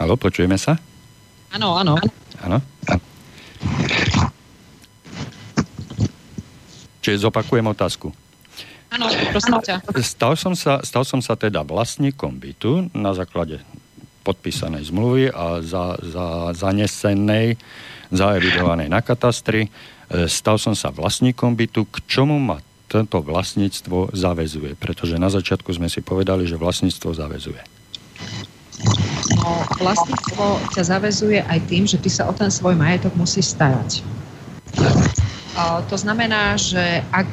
Halo, počujeme sa? Áno, áno. Áno? Čiže zopakujem otázku. Áno, prosím ťa. Stal som, sa, stal som sa teda vlastníkom bytu na základe podpísanej zmluvy a za, za, zanesenej, zaevidovanej na katastri. E, Stal som sa vlastníkom bytu, k čomu ma tento vlastníctvo zavezuje? Pretože na začiatku sme si povedali, že vlastníctvo zavezuje. No, vlastníctvo ťa zavezuje aj tým, že ty sa o ten svoj majetok musíš starať. A to znamená, že ak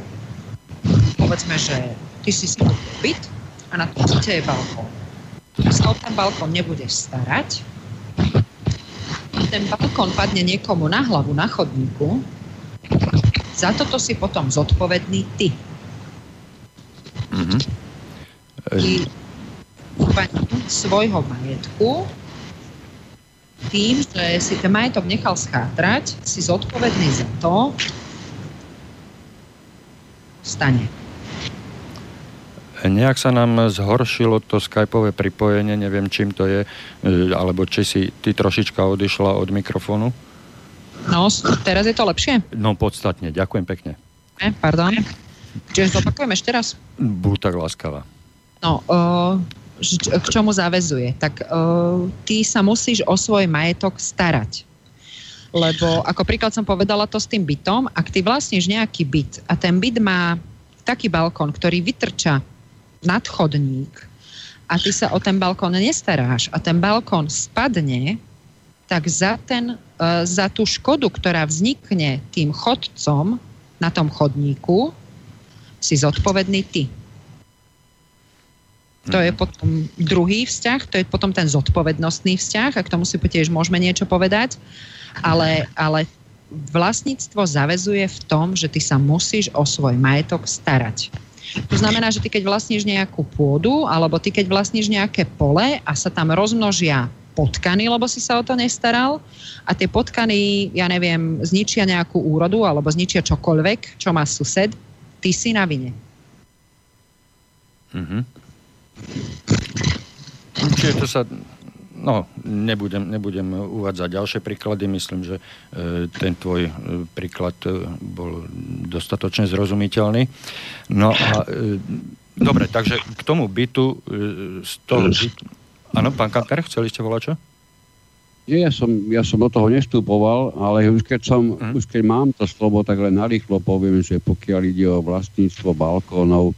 povedzme, že ty si si byt a na tom byte je balkón. Ty sa o ten balkón nebudeš starať, ten balkón padne niekomu na hlavu na chodníku, za toto si potom zodpovedný ty. Mhm. Ty svojho majetku tým, že si ten majetok nechal schátrať, si zodpovedný za to, stane. Nejak sa nám zhoršilo to skypové pripojenie, neviem čím to je, e, alebo či si ty trošička odišla od mikrofónu. No, teraz je to lepšie? No, podstatne, ďakujem pekne. E, pardon. Čiže zopakujem ešte raz. Buď tak láskavá. No, uh, k čomu zavezuje? Tak uh, ty sa musíš o svoj majetok starať. Lebo ako príklad som povedala to s tým bytom, ak ty vlastníš nejaký byt a ten byt má taký balkón, ktorý vytrča nad chodník a ty sa o ten balkón nestaráš a ten balkón spadne, tak za, ten, uh, za tú škodu, ktorá vznikne tým chodcom na tom chodníku, si zodpovedný ty. To je mhm. potom druhý vzťah, to je potom ten zodpovednostný vzťah a k tomu si tiež môžeme niečo povedať, ale, ale vlastníctvo zavezuje v tom, že ty sa musíš o svoj majetok starať. To znamená, že ty keď vlastníš nejakú pôdu, alebo ty keď vlastníš nejaké pole a sa tam rozmnožia potkany, lebo si sa o to nestaral a tie potkany, ja neviem, zničia nejakú úrodu alebo zničia čokoľvek, čo má sused, ty si na vine. Mm-hmm. Čiže to sa No, nebudem, nebudem uvádzať ďalšie príklady. Myslím, že e, ten tvoj e, príklad e, bol dostatočne zrozumiteľný. No a e, dobre, takže k tomu bytu e, z toho bytu... Áno, pán Kantar, chceli ste volať čo? Nie, ja som, ja som do toho nestupoval, ale už keď, som, mm. už keď mám to slovo, tak len narýchlo poviem, že pokiaľ ide o vlastníctvo balkónov,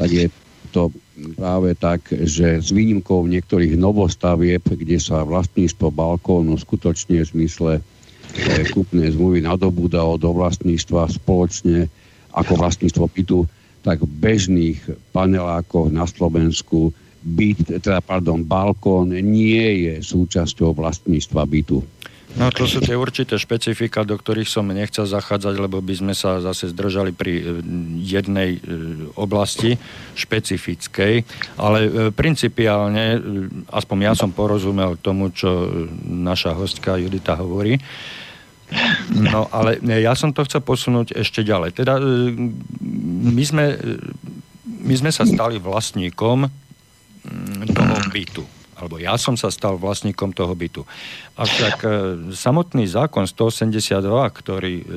tak je to práve tak, že s výnimkou niektorých novostavieb, kde sa vlastníctvo balkónu skutočne v zmysle e, kúpnej zmluvy nadobúda od vlastníctva spoločne ako vlastníctvo bytu, tak v bežných panelákoch na Slovensku byt, teda, pardon, balkón nie je súčasťou vlastníctva bytu. No to sú tie určité špecifika, do ktorých som nechcel zachádzať, lebo by sme sa zase zdržali pri e, jednej e, oblasti špecifickej, ale e, principiálne, aspoň ja som porozumel tomu, čo naša hostka Judita hovorí, No ale ja som to chcel posunúť ešte ďalej. Teda my sme, my sme sa stali vlastníkom toho bytu alebo ja som sa stal vlastníkom toho bytu. Avšak e, samotný zákon 182, ktorý e, e,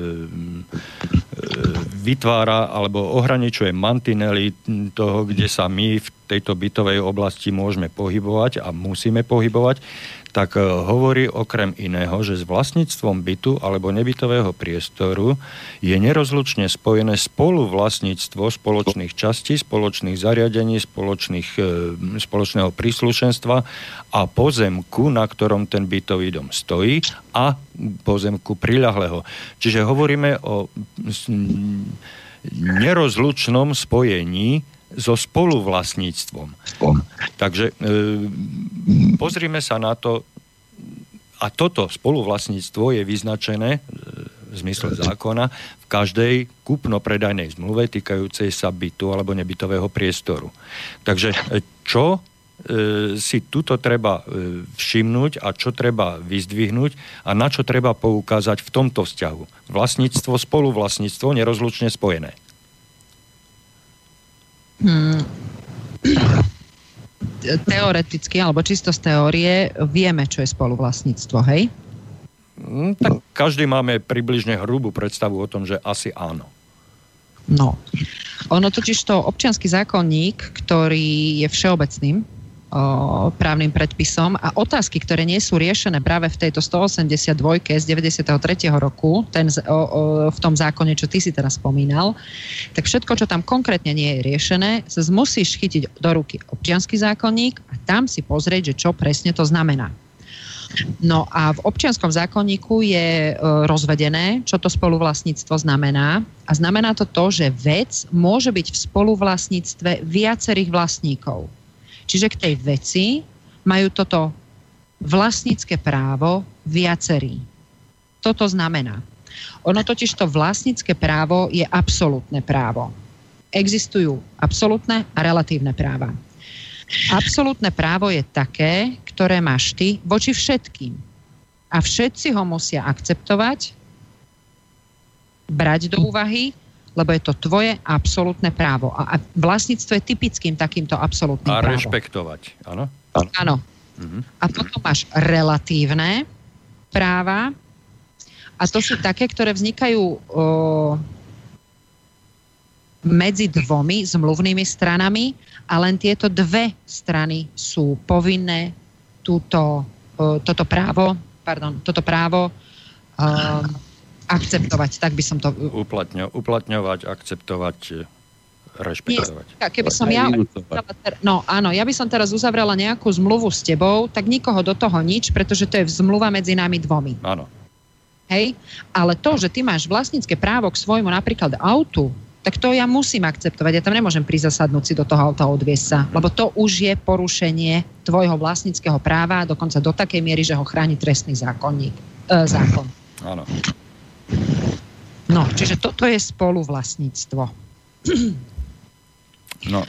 vytvára alebo ohraničuje mantinely toho, kde sa my v tejto bytovej oblasti môžeme pohybovať a musíme pohybovať, tak e, hovorí okrem iného, že s vlastníctvom bytu alebo nebytového priestoru je nerozlučne spojené spoluvlastníctvo spoločných častí, spoločných zariadení, spoločných, e, spoločného príslušenstva a pozemku, na ktorom ten bytový dom stojí a pozemku priľahlého. Čiže hovoríme o nerozlučnom spojení so spoluvlastníctvom. Takže e, pozrime sa na to, a toto spoluvlastníctvo je vyznačené e, v zmysle zákona v každej kúpno-predajnej zmluve týkajúcej sa bytu alebo nebytového priestoru. Takže e, čo e, si tuto treba e, všimnúť a čo treba vyzdvihnúť a na čo treba poukázať v tomto vzťahu. Vlastníctvo, spoluvlastníctvo nerozlučne spojené. Hmm. Teoreticky, alebo čisto z teórie, vieme, čo je spoluvlastníctvo, hej? Hmm, tak každý máme približne hrubú predstavu o tom, že asi áno. No. Ono totiž to občianský zákonník, ktorý je všeobecným, o, právnym predpisom a otázky, ktoré nie sú riešené práve v tejto 182 z 93. roku, ten, o, o, v tom zákone, čo ty si teraz spomínal, tak všetko, čo tam konkrétne nie je riešené, sa musíš chytiť do ruky občianský zákonník a tam si pozrieť, že čo presne to znamená. No a v občianskom zákonníku je e, rozvedené, čo to spoluvlastníctvo znamená. A znamená to to, že vec môže byť v spoluvlastníctve viacerých vlastníkov. Čiže k tej veci majú toto vlastnícke právo viacerí. Toto znamená. Ono totiž to vlastnícke právo je absolútne právo. Existujú absolútne a relatívne práva. Absolútne právo je také, ktoré máš ty voči všetkým. A všetci ho musia akceptovať, brať do úvahy lebo je to tvoje absolútne právo. A vlastníctvo je typickým takýmto absolútnym právom. A rešpektovať, áno? Áno. Uh-huh. A potom máš relatívne práva a to sú také, ktoré vznikajú o, medzi dvomi zmluvnými stranami a len tieto dve strany sú povinné túto, o, toto právo, pardon, toto právo um, akceptovať, tak by som to... Uplatňo, uplatňovať, akceptovať, rešpektovať. Nie, keby som ja... No áno, ja by som teraz uzavrela nejakú zmluvu s tebou, tak nikoho do toho nič, pretože to je zmluva medzi nami dvomi. Áno. Hej? Ale to, že ty máš vlastnícke právo k svojmu napríklad autu, tak to ja musím akceptovať. Ja tam nemôžem prizasadnúť si do toho auta a odviesť sa, lebo to už je porušenie tvojho vlastníckého práva, dokonca do takej miery, že ho chráni trestný zákonník, e, zákon. Áno. No, čiže toto je spoluvlastníctvo. No.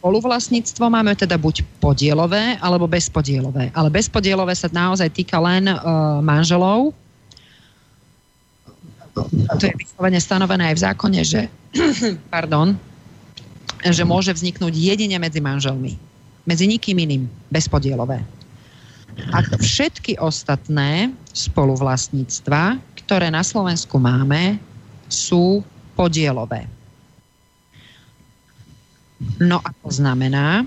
Spoluvlastníctvo máme teda buď podielové, alebo bezpodielové. Ale bezpodielové sa naozaj týka len uh, manželov. To je vyslovene stanovené aj v zákone, že, pardon, že môže vzniknúť jedine medzi manželmi. Medzi nikým iným. Bezpodielové. A všetky ostatné spoluvlastníctva, ktoré na Slovensku máme, sú podielové. No a to znamená,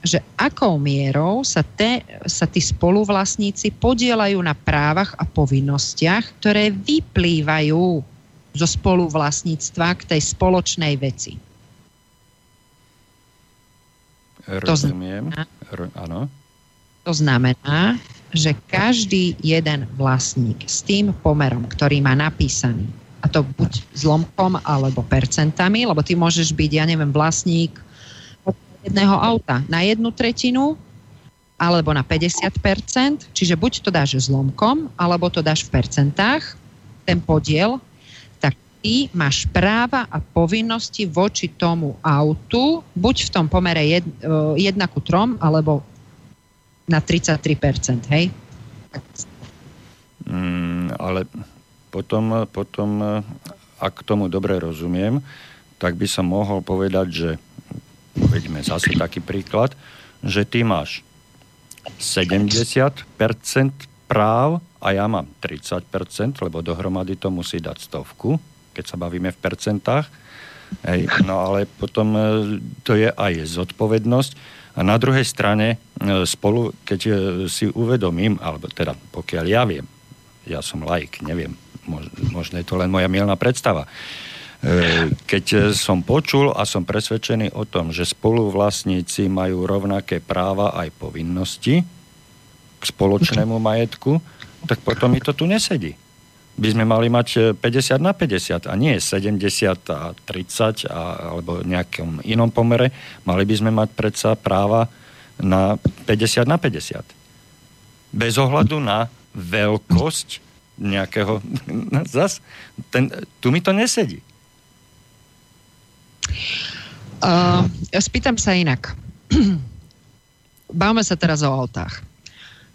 že akou mierou sa, te, sa tí spoluvlastníci podielajú na právach a povinnostiach, ktoré vyplývajú zo spoluvlastníctva k tej spoločnej veci. Rozumiem. To znamená, áno. To znamená, že každý jeden vlastník s tým pomerom, ktorý má napísaný, a to buď zlomkom alebo percentami, lebo ty môžeš byť, ja neviem, vlastník jedného auta na jednu tretinu alebo na 50%, čiže buď to dáš zlomkom, alebo to dáš v percentách, ten podiel, tak ty máš práva a povinnosti voči tomu autu, buď v tom pomere 1 ku 3, alebo na 33%, hej? Mm, ale potom, potom, ak tomu dobre rozumiem, tak by som mohol povedať, že veďme zase taký príklad, že ty máš 70% práv a ja mám 30%, lebo dohromady to musí dať stovku, keď sa bavíme v percentách. Hej, no ale potom e, to je aj zodpovednosť. A na druhej strane e, spolu, keď e, si uvedomím, alebo teda pokiaľ ja viem, ja som laik, neviem, možno je to len moja mielná predstava, E, keď som počul a som presvedčený o tom, že spoluvlastníci majú rovnaké práva aj povinnosti k spoločnému majetku, tak potom mi to tu nesedí. By sme mali mať 50 na 50 a nie 70 a 30 a, alebo nejakom inom pomere. Mali by sme mať predsa práva na 50 na 50. Bez ohľadu na veľkosť nejakého... Zas, ten, tu mi to nesedí. Uh, spýtam sa inak. Bavme sa teraz o autách.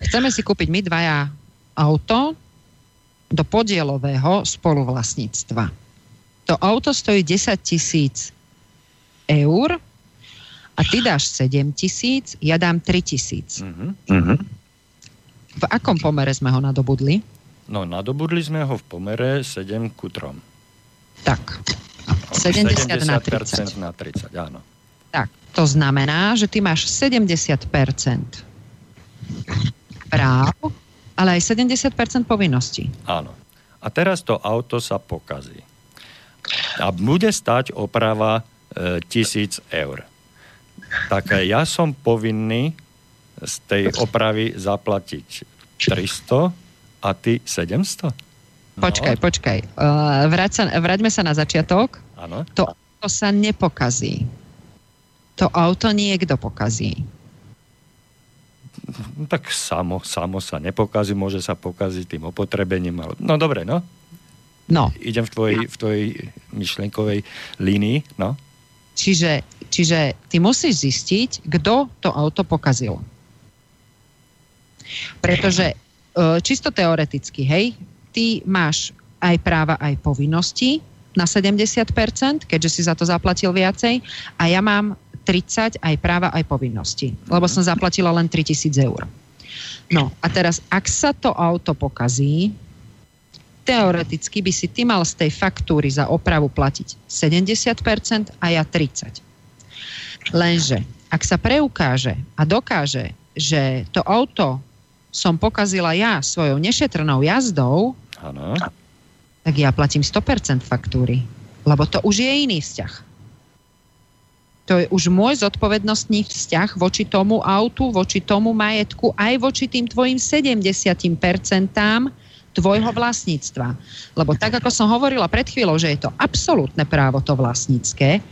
Chceme si kúpiť my dvaja auto do podielového spoluvlastníctva. To auto stojí 10 tisíc eur a ty dáš 7 tisíc, ja dám 3 tisíc. Uh-huh. V akom pomere sme ho nadobudli? No, nadobudli sme ho v pomere 7 ku 3. Tak. 70, 70 na 30. na 30, áno. Tak, to znamená, že ty máš 70% práv, ale aj 70% povinností. Áno. A teraz to auto sa pokazí. A bude stať oprava e, tisíc eur. Tak ja som povinný z tej opravy zaplatiť 300 a ty 700? Počkaj, no. počkaj. Uh, vrať sa, vráťme sa na začiatok. Áno. To auto sa nepokazí. To auto niekto pokazí. Tak samo, samo sa nepokazí, môže sa pokaziť tým opotrebením. Ale... No dobre, no. No. Idem v tvojej, v tvojej myšlenkovej línii, no. Čiže, čiže ty musíš zistiť, kto to auto pokazil. Pretože čisto teoreticky, hej, ty máš aj práva, aj povinnosti na 70%, keďže si za to zaplatil viacej a ja mám 30 aj práva, aj povinnosti, lebo som zaplatila len 3000 eur. No a teraz, ak sa to auto pokazí, teoreticky by si ty mal z tej faktúry za opravu platiť 70% a ja 30%. Lenže, ak sa preukáže a dokáže, že to auto som pokazila ja svojou nešetrnou jazdou, ano. tak ja platím 100% faktúry. Lebo to už je iný vzťah. To je už môj zodpovednostný vzťah voči tomu autu, voči tomu majetku, aj voči tým tvojim 70% tvojho vlastníctva. Lebo tak, ako som hovorila pred chvíľou, že je to absolútne právo to vlastnícke,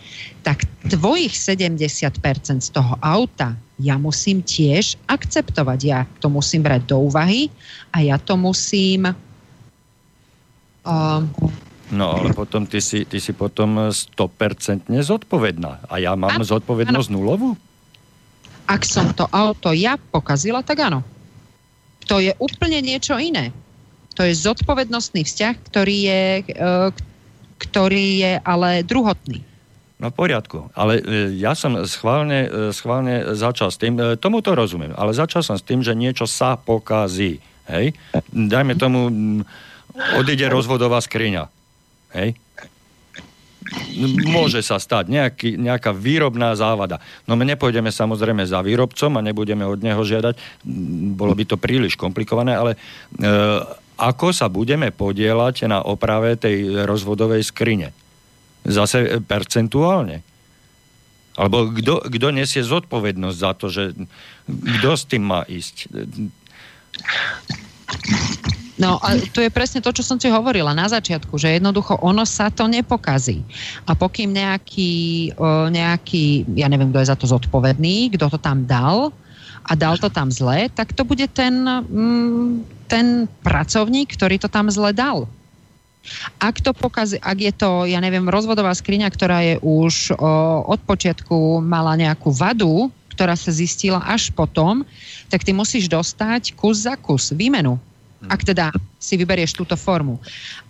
tak tvojich 70% z toho auta ja musím tiež akceptovať. Ja to musím brať do úvahy a ja to musím... Uh, No ale potom ty si, ty si potom 100% zodpovedná. A ja mám a, zodpovednosť ano. nulovú? Ak som to auto ja pokazila, tak áno. To je úplne niečo iné. To je zodpovednostný vzťah, ktorý je, e, ktorý je ale druhotný. No v poriadku, ale e, ja som schválne, e, schválne začal s tým, tomu to rozumiem, ale začal som s tým, že niečo sa pokazí. Hej? Dajme tomu, odíde rozvodová skriňa. Hej? Môže sa stať nejaký, nejaká výrobná závada. No my nepôjdeme samozrejme za výrobcom a nebudeme od neho žiadať, bolo by to príliš komplikované, ale e, ako sa budeme podielať na oprave tej rozvodovej skrine. Zase percentuálne. Alebo kto nesie zodpovednosť za to, že kto s tým má ísť? No a to je presne to, čo som ti hovorila na začiatku, že jednoducho ono sa to nepokazí. A pokým nejaký, nejaký ja neviem, kto je za to zodpovedný, kto to tam dal, a dal to tam zle, tak to bude ten, mm, ten pracovník, ktorý to tam zle dal. Ak to pokazí, ak je to, ja neviem, rozvodová skriňa, ktorá je už o, od počiatku mala nejakú vadu, ktorá sa zistila až potom, tak ty musíš dostať kus za kus, výmenu. Ak teda si vyberieš túto formu.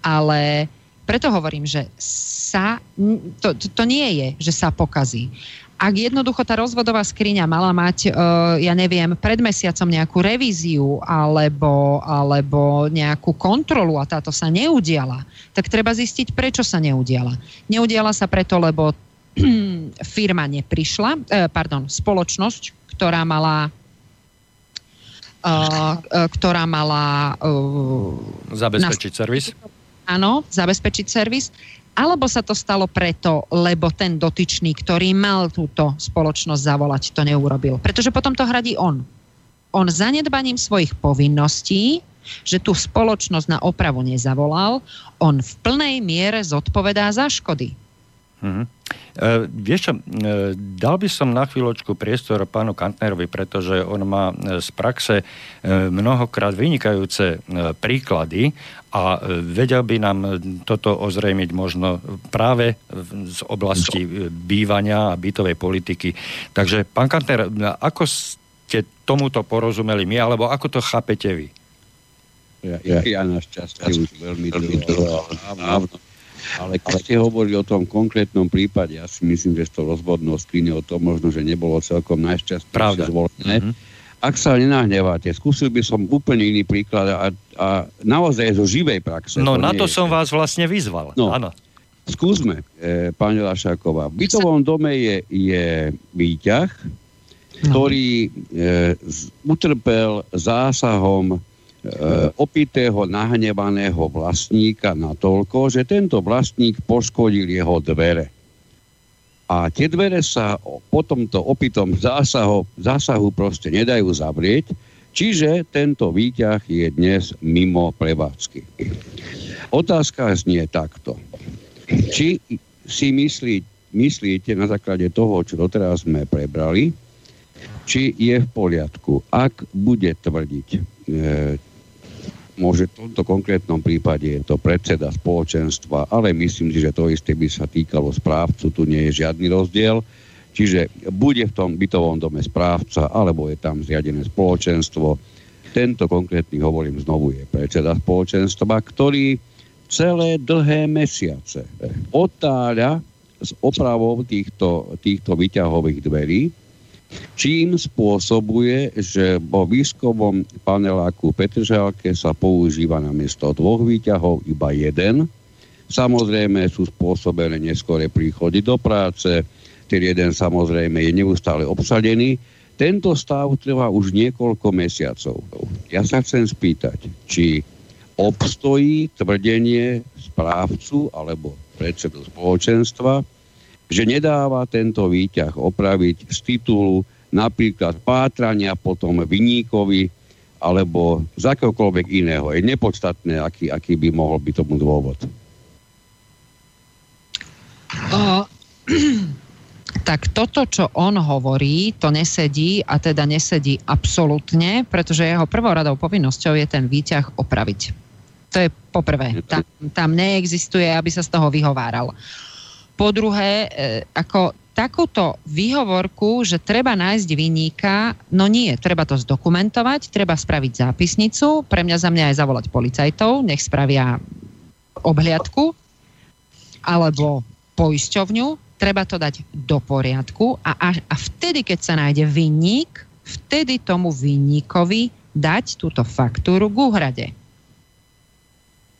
Ale preto hovorím, že sa, to, to, to nie je, že sa pokazí ak jednoducho tá rozvodová skriňa mala mať, uh, ja neviem, pred mesiacom nejakú revíziu alebo, alebo nejakú kontrolu a táto sa neudiala, tak treba zistiť, prečo sa neudiala. Neudiala sa preto, lebo firma neprišla, uh, pardon, spoločnosť, ktorá mala Uh, ktorá mala... Zabezpečiť servis? Áno, zabezpečiť servis alebo sa to stalo preto, lebo ten dotyčný, ktorý mal túto spoločnosť zavolať, to neurobil. Pretože potom to hradí on. On zanedbaním svojich povinností, že tú spoločnosť na opravu nezavolal, on v plnej miere zodpovedá za škody. Mm-hmm. E, vieš čo, e, dal by som na chvíľočku priestor pánu Kantnerovi, pretože on má e, z praxe e, mnohokrát vynikajúce e, príklady a e, vedel by nám toto ozrejmiť možno práve z oblasti bývania a bytovej politiky. Takže, pán Kantner, ako ste tomuto porozumeli my, alebo ako to chápete vy? Ja, ja, ja našťastie už veľmi dlho, ale keď ste hovorili o tom konkrétnom prípade, ja si myslím, že s tou rozvodnou skriňou to možno, že nebolo celkom najšťastnejšie zvolené. Mm-hmm. Ak sa nenahnevate, skúsil by som úplne iný príklad a, a naozaj zo živej praxe. No to na to som vás vlastne vyzval. No, Áno. Skúsme, e, pani Lašáková. V bytovom dome je, je výťah, no. ktorý e, utrpel zásahom opitého, nahnevaného vlastníka natoľko, že tento vlastník poškodil jeho dvere. A tie dvere sa po tomto opitom zásahu, zásahu proste nedajú zavrieť, čiže tento výťah je dnes mimo prevádzky. Otázka znie takto. Či si myslí, myslíte na základe toho, čo doteraz sme prebrali, či je v poriadku, ak bude tvrdiť e, môže v tomto konkrétnom prípade je to predseda spoločenstva, ale myslím si, že to isté by sa týkalo správcu, tu nie je žiadny rozdiel. Čiže bude v tom bytovom dome správca, alebo je tam zriadené spoločenstvo. Tento konkrétny, hovorím znovu, je predseda spoločenstva, ktorý celé dlhé mesiace otáľa s opravou týchto, týchto vyťahových dverí, čím spôsobuje, že vo výškovom paneláku Petržalke sa používa na miesto dvoch výťahov iba jeden. Samozrejme sú spôsobené neskore príchody do práce, ten jeden samozrejme je neustále obsadený. Tento stav trvá už niekoľko mesiacov. Ja sa chcem spýtať, či obstojí tvrdenie správcu alebo predsedu spoločenstva, že nedáva tento výťah opraviť z titulu napríklad pátrania potom vyníkovi alebo z akéhokoľvek iného. Je nepodstatné, aký, aký by mohol byť tomu dôvod. Uh, tak toto, čo on hovorí, to nesedí a teda nesedí absolútne, pretože jeho prvoradou povinnosťou je ten výťah opraviť. To je poprvé. Tam, tam neexistuje, aby sa z toho vyhováral. Po druhé, e, ako takúto výhovorku, že treba nájsť vyníka, no nie, treba to zdokumentovať, treba spraviť zápisnicu, pre mňa za mňa aj zavolať policajtov, nech spravia obhliadku, alebo poisťovňu, treba to dať do poriadku a, a, a vtedy, keď sa nájde vinník, vtedy tomu vinníkovi dať túto faktúru k úhrade.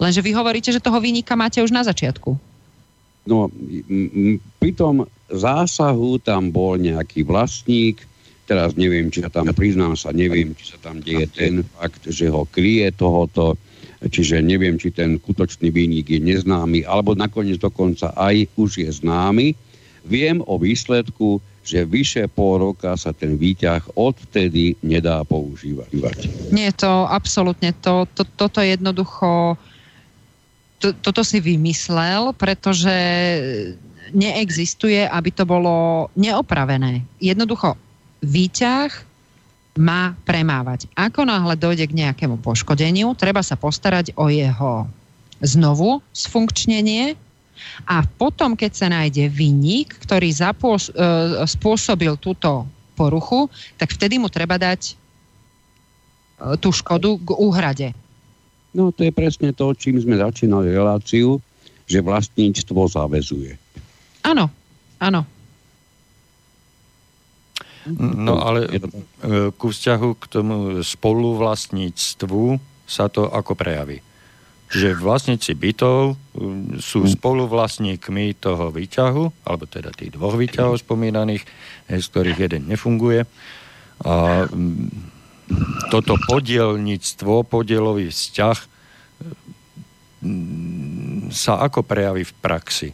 Lenže vy hovoríte, že toho vinníka máte už na začiatku. No, pri tom zásahu tam bol nejaký vlastník, teraz neviem, či sa tam, priznám sa, neviem, či sa tam deje ten fakt, že ho kryje tohoto, čiže neviem, či ten skutočný výnik je neznámy, alebo nakoniec dokonca aj už je známy. Viem o výsledku, že vyše pol roka sa ten výťah odtedy nedá používať. Nie, to absolútne, to, to, toto jednoducho to, toto si vymyslel, pretože neexistuje, aby to bolo neopravené. Jednoducho, výťah má premávať. Ako náhle dojde k nejakému poškodeniu, treba sa postarať o jeho znovu sfunkčnenie a potom, keď sa nájde vinník, ktorý zapôs- e, spôsobil túto poruchu, tak vtedy mu treba dať e, tú škodu k úhrade. No to je presne to, čím sme začínali reláciu, že vlastníctvo zavezuje. Áno, áno. No ale e, ku vzťahu k tomu spoluvlastníctvu sa to ako prejaví. Že vlastníci bytov e, sú spoluvlastníkmi toho výťahu, alebo teda tých dvoch výťahov spomínaných, z ktorých jeden nefunguje. A toto podielnictvo, podielový vzťah sa ako prejaví v praxi?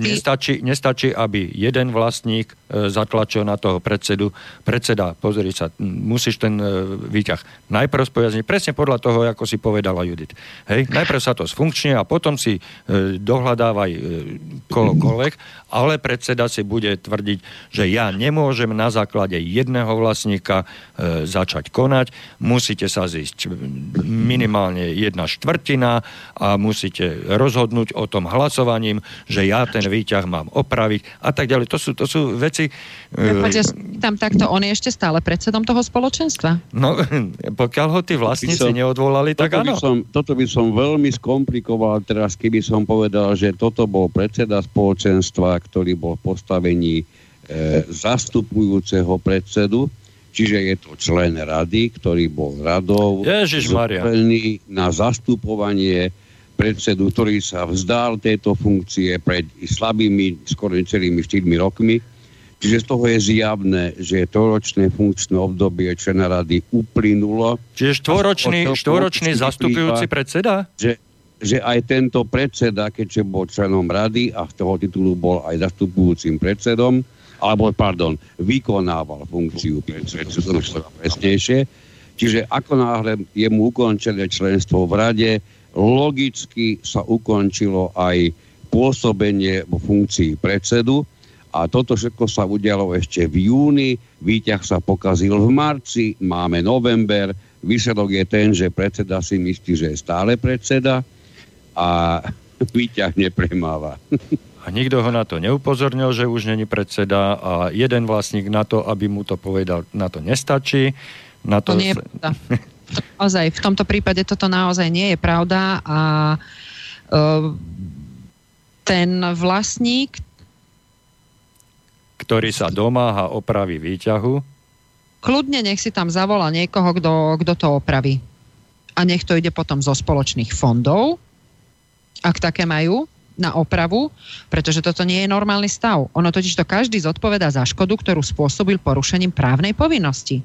Nestačí, nestačí, aby jeden vlastník e, zatlačil na toho predsedu. Predseda, pozri sa, musíš ten e, výťah najprv spojazniť, presne podľa toho, ako si povedala Judit. Hej, najprv sa to sfunkčne a potom si e, dohľadávaj kohokoľvek, ale predseda si bude tvrdiť, že ja nemôžem na základe jedného vlastníka e, začať konať, musíte sa zísť minimálne jedna štvrtina a musíte rozhodnúť o tom hlasovaním, že ja ten výťah mám opraviť a tak ďalej. To sú, to sú veci... Ja tam takto, on je ešte stále predsedom toho spoločenstva? No, pokiaľ ho tí vlastníci som, neodvolali, tak áno. By som, toto by som veľmi skomplikoval teraz, keby som povedal, že toto bol predseda spoločenstva, ktorý bol v postavení e, zastupujúceho predsedu, čiže je to člen rady, ktorý bol radou na zastupovanie predsedu, ktorý sa vzdal tejto funkcie pred slabými, skoro celými 4 rokmi. Čiže z toho je zjavné, že trojročné funkčné obdobie člena rady uplynulo. Čiže štvoročný, štvoročný zastupujúci predseda? Že, že aj tento predseda, keďže bol členom rady a z toho titulu bol aj zastupujúcim predsedom, alebo, pardon, vykonával funkciu predsedu, presnejšie. Čiže ako náhle je mu ukončené členstvo v rade, logicky sa ukončilo aj pôsobenie vo funkcii predsedu. A toto všetko sa udialo ešte v júni, výťah sa pokazil v marci, máme november, výsledok je ten, že predseda si myslí, že je stále predseda a výťah nepremáva. A nikto ho na to neupozornil, že už není predseda a jeden vlastník na to, aby mu to povedal, na to nestačí. Na to, to nie je pravda. naozaj v tomto prípade toto naozaj nie je pravda a ten vlastník ktorý sa domáha opravy výťahu. Kľudne nech si tam zavolá niekoho, kto to opraví. A nech to ide potom zo spoločných fondov, ak také majú, na opravu, pretože toto nie je normálny stav. Ono totiž to každý zodpoveda za škodu, ktorú spôsobil porušením právnej povinnosti.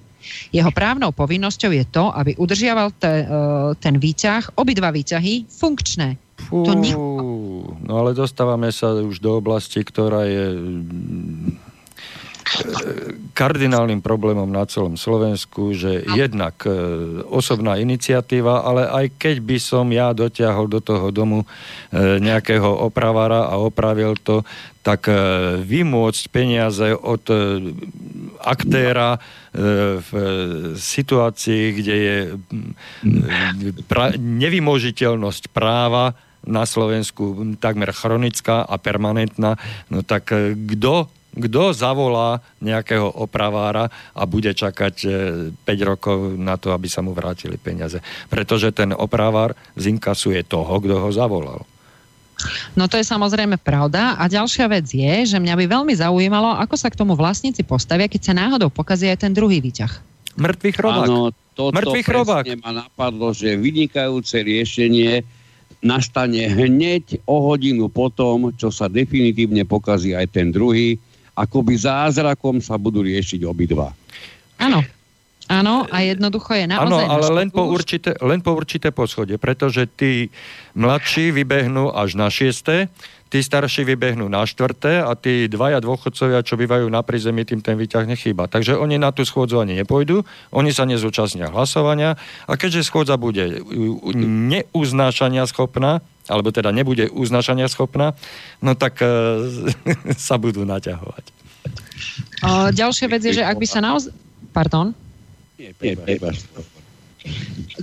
Jeho právnou povinnosťou je to, aby udržiaval te, e, ten výťah, obidva výťahy funkčné. Fú, to nie... No ale dostávame sa už do oblasti, ktorá je kardinálnym problémom na celom Slovensku, že jednak e, osobná iniciatíva, ale aj keď by som ja dotiahol do toho domu e, nejakého opravára a opravil to, tak e, vymôcť peniaze od aktéra v situácii, kde je pra- nevymožiteľnosť práva na Slovensku takmer chronická a permanentná, no tak kto kto zavolá nejakého opravára a bude čakať 5 e, rokov na to, aby sa mu vrátili peniaze. Pretože ten opravár zinkasuje toho, kto ho zavolal. No to je samozrejme pravda. A ďalšia vec je, že mňa by veľmi zaujímalo, ako sa k tomu vlastníci postavia, keď sa náhodou pokazí aj ten druhý výťah. Mŕtvý chrobák. Áno, toto Mŕtvý chrobák. ma napadlo, že vynikajúce riešenie nastane hneď o hodinu potom, čo sa definitívne pokazí aj ten druhý akoby zázrakom sa budú riešiť obidva. Áno. Áno, a jednoducho je naozaj... Áno, ale len po, určité, len po určité poschodie, pretože tí mladší vybehnú až na šiesté, tí starší vybehnú na štvrté a tí dvaja dôchodcovia, čo bývajú na prízemí, tým ten výťah nechýba. Takže oni na tú schôdzu ani nepôjdu, oni sa nezúčastnia hlasovania a keďže schôdza bude neuznášania schopná, alebo teda nebude uznašania schopná, no tak e, sa budú naťahovať. O, ďalšia vec je, že ak by sa naozaj... Pardon?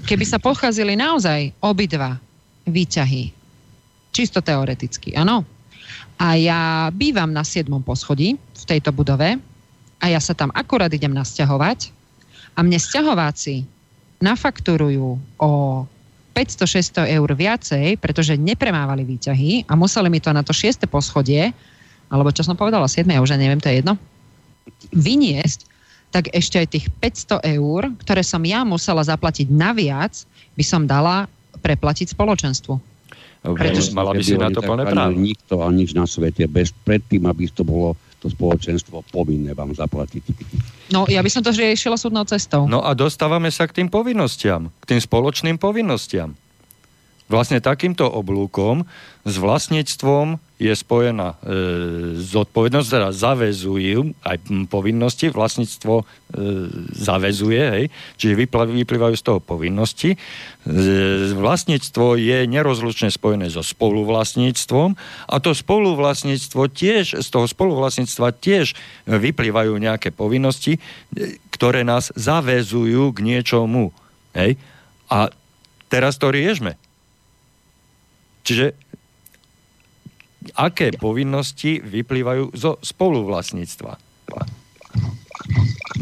Keby sa pocházili naozaj obidva výťahy, čisto teoreticky, áno. A ja bývam na 7. poschodí v tejto budove a ja sa tam akurát idem nasťahovať a mne sťahováci nafakturujú o 500-600 eur viacej, pretože nepremávali výťahy a museli mi to na to šieste poschodie, alebo čo som povedala, 7, ja už neviem, to je jedno, vyniesť, tak ešte aj tých 500 eur, ktoré som ja musela zaplatiť naviac, by som dala preplatiť spoločenstvu. Pretože mala by si na to plné právo. Nikto a nič na svete, bez predtým, aby to bolo to spoločenstvo povinné vám zaplatiť. No, ja by som to riešila súdnou cestou. No a dostávame sa k tým povinnostiam, k tým spoločným povinnostiam. Vlastne takýmto oblúkom s vlastníctvom je spojená e, zodpovednosť, teda zavezujú aj povinnosti, vlastníctvo e, zavezuje, hej, čiže vyplývajú z toho povinnosti. E, vlastníctvo je nerozlučne spojené so spoluvlastníctvom a to spoluvlastníctvo tiež, z toho spoluvlastníctva tiež vyplývajú nejaké povinnosti, e, ktoré nás zavezujú k niečomu. Hej. A teraz to riešme. Čiže aké povinnosti vyplývajú zo spoluvlastníctva.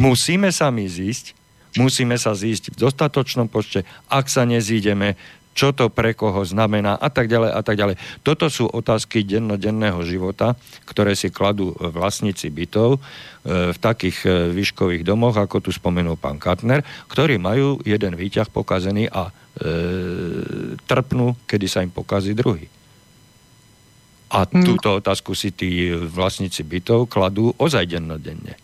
Musíme sa my zísť, musíme sa zísť v dostatočnom počte, ak sa nezídeme, čo to pre koho znamená a tak ďalej a tak ďalej. Toto sú otázky dennodenného života, ktoré si kladú vlastníci bytov e, v takých e, výškových domoch, ako tu spomenul pán Katner, ktorí majú jeden výťah pokazený a e, trpnú, kedy sa im pokazí druhý. A mm. túto otázku si tí vlastníci bytov kladú ozaj dennodenne.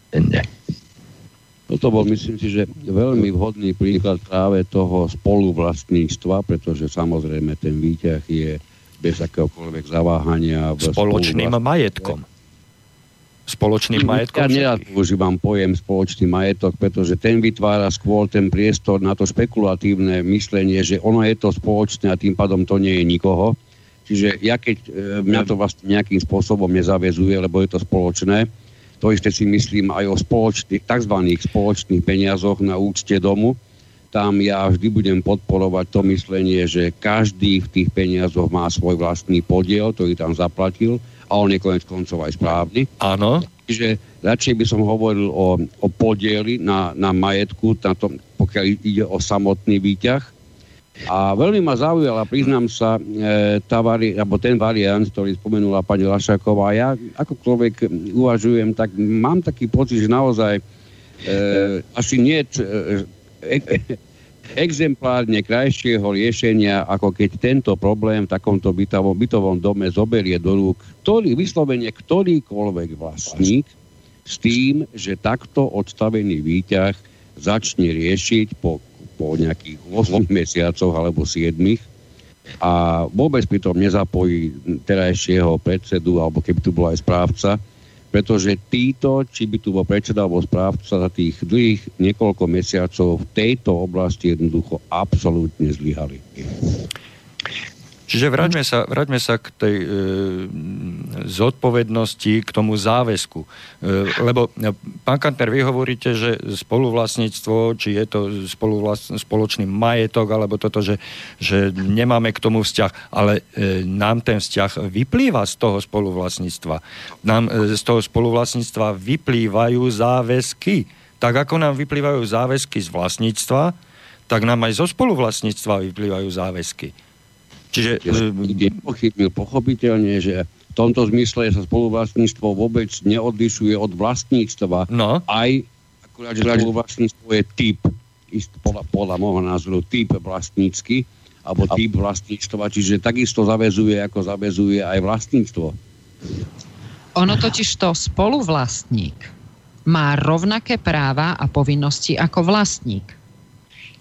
Toto bol, myslím si, že veľmi vhodný príklad práve toho spoluvlastníctva, pretože samozrejme ten výťah je bez akéhokoľvek zaváhania. V Spoločným majetkom. Spoločným majetkom? Ja používam pojem spoločný majetok, pretože ten vytvára skôr ten priestor na to špekulatívne myslenie, že ono je to spoločné a tým pádom to nie je nikoho Čiže ja keď e, mňa to vlastne nejakým spôsobom nezavezuje, lebo je to spoločné, to isté si myslím aj o spoločných, tzv. spoločných peniazoch na účte domu. Tam ja vždy budem podporovať to myslenie, že každý v tých peniazoch má svoj vlastný podiel, ktorý tam zaplatil a on je konec koncov aj správny. Áno. Čiže radšej by som hovoril o, o podieli na, na majetku, na tom, pokiaľ ide o samotný výťah, A veľmi ma zaujala, priznám sa, e, tá vari, alebo ten variant, ktorý spomenula pani Lašaková. Ja akokoľvek uvažujem, tak mám taký pocit, že naozaj e, asi nie e, e, exemplárne krajšieho riešenia, ako keď tento problém v takomto bytovom, bytovom dome zoberie do rúk ktorý, vyslovene ktorýkoľvek vlastník s tým, že takto odstavený výťah začne riešiť po po nejakých 8 mesiacoch alebo 7 a vôbec pri tom nezapojí terajšieho predsedu, alebo keby tu bol aj správca, pretože títo, či by tu bol predseda alebo správca za tých dlhých niekoľko mesiacov v tejto oblasti jednoducho absolútne zlyhali. Čiže vráťme sa, vráťme sa k tej e, zodpovednosti, k tomu záväzku. E, lebo e, pán Kantner, vy hovoríte, že spoluvlastníctvo, či je to spoluvlast, spoločný majetok, alebo toto, že, že nemáme k tomu vzťah, ale e, nám ten vzťah vyplýva z toho spoluvlastníctva. Nám e, z toho spoluvlastníctva vyplývajú záväzky. Tak ako nám vyplývajú záväzky z vlastníctva, tak nám aj zo spoluvlastníctva vyplývajú záväzky. Čiže... Kde pochybil pochopiteľne, že v tomto zmysle sa spoluvlastníctvo vôbec neodlišuje od vlastníctva. No. Aj akurát, že spoluvlastníctvo je typ, podľa, podľa môjho názoru, typ vlastnícky, alebo typ vlastníctva, čiže takisto zavezuje, ako zavezuje aj vlastníctvo. Ono totiž to spoluvlastník má rovnaké práva a povinnosti ako vlastník.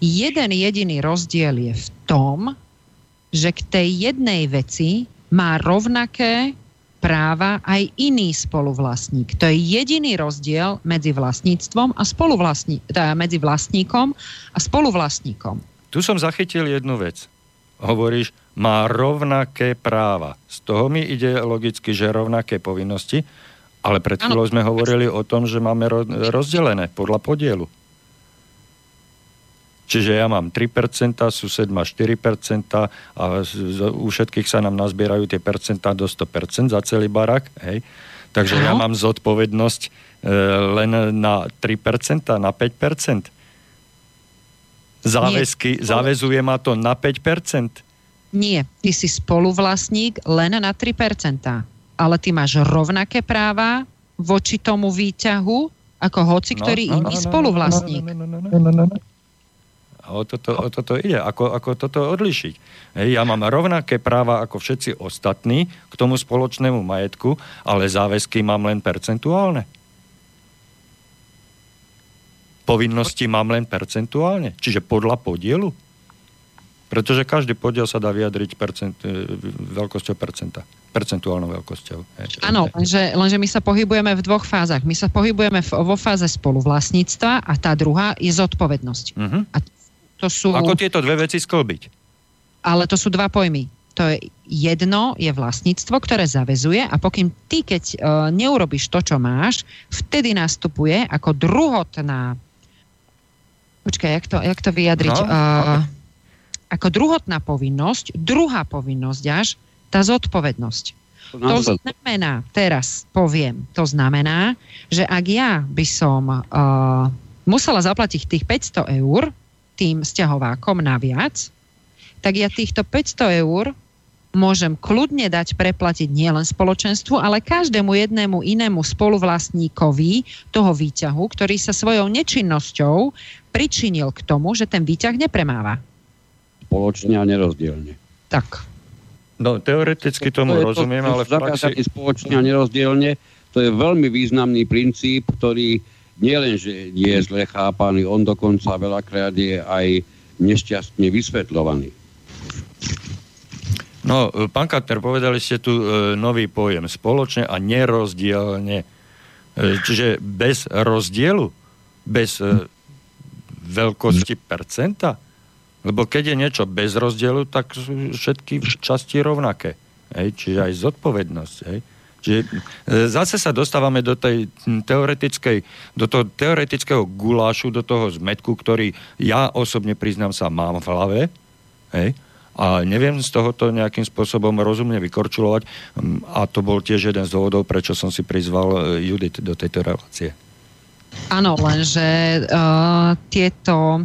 Jeden jediný rozdiel je v tom, že k tej jednej veci má rovnaké práva aj iný spoluvlastník. To je jediný rozdiel medzi vlastníctvom a spoluvlastní, teda medzi vlastníkom a spoluvlastníkom. Tu som zachytil jednu vec. Hovoríš, má rovnaké práva. Z toho mi ide logicky, že rovnaké povinnosti, ale pred chvíľou sme hovorili o tom, že máme rozdelené podľa podielu. Čiže ja mám 3%, sused má 4% a u všetkých sa nám nazbierajú tie percentá do 100% za celý barak. Hej. Takže Aha. ja mám zodpovednosť e, len na 3%, na 5%. Záväzky, Nie. záväzuje ma to na 5%. Nie, ty si spoluvlastník len na 3%. Ale ty máš rovnaké práva voči tomu výťahu ako hoci ktorý no, no, iný no, spoluvlastník. No, no, no, no, no, no, no. O toto, o toto ide. Ako, ako toto odlišiť? Hej, ja mám rovnaké práva ako všetci ostatní k tomu spoločnému majetku, ale záväzky mám len percentuálne. Povinnosti mám len percentuálne, čiže podľa podielu. Pretože každý podiel sa dá vyjadriť percent, e, veľkosťou percenta percentuálnou veľkosťou. Áno, lenže, lenže my sa pohybujeme v dvoch fázach. My sa pohybujeme v, vo fáze spoluvlastníctva a tá druhá je zodpovednosť. Uh-huh. A to sú... Ako tieto dve veci sklbiť? Ale to sú dva pojmy. To je jedno je vlastníctvo, ktoré zavezuje a pokým ty, keď uh, neurobiš to, čo máš, vtedy nastupuje ako druhotná počkaj, jak to, jak to vyjadriť? No, uh, ako druhotná povinnosť, druhá povinnosť až, tá zodpovednosť. To znamená, teraz poviem, to znamená, že ak ja by som uh, musela zaplatiť tých 500 eur, tým sťahovákom naviac, tak ja týchto 500 eur môžem kľudne dať preplatiť nielen spoločenstvu, ale každému jednému inému spoluvlastníkovi toho výťahu, ktorý sa svojou nečinnosťou pričinil k tomu, že ten výťah nepremáva. Spoločne a nerozdielne. Tak. No, teoreticky tomu to rozumiem, to, ale v praxi... Spoločne a nerozdielne, to je veľmi významný princíp, ktorý nielen, že je zle chápaný, on dokonca veľakrát je aj nešťastne vysvetľovaný. No, pán Katner, povedali ste tu e, nový pojem, spoločne a nerozdielne. E, čiže bez rozdielu, bez e, veľkosti percenta, lebo keď je niečo bez rozdielu, tak sú všetky časti rovnaké. Hej? Čiže aj zodpovednosť. Hej? Čiže e, zase sa dostávame do tej teoretickej, do toho teoretického gulášu, do toho zmetku, ktorý ja osobne priznám sa mám v hlave, hej, a neviem z tohoto nejakým spôsobom rozumne vykorčulovať a to bol tiež jeden z dôvodov, prečo som si prizval e, Judit do tejto relácie. Áno, lenže uh, tieto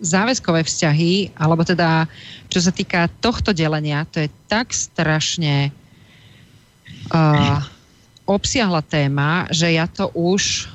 záväzkové vzťahy, alebo teda čo sa týka tohto delenia, to je tak strašne obsiahla téma, že ja to už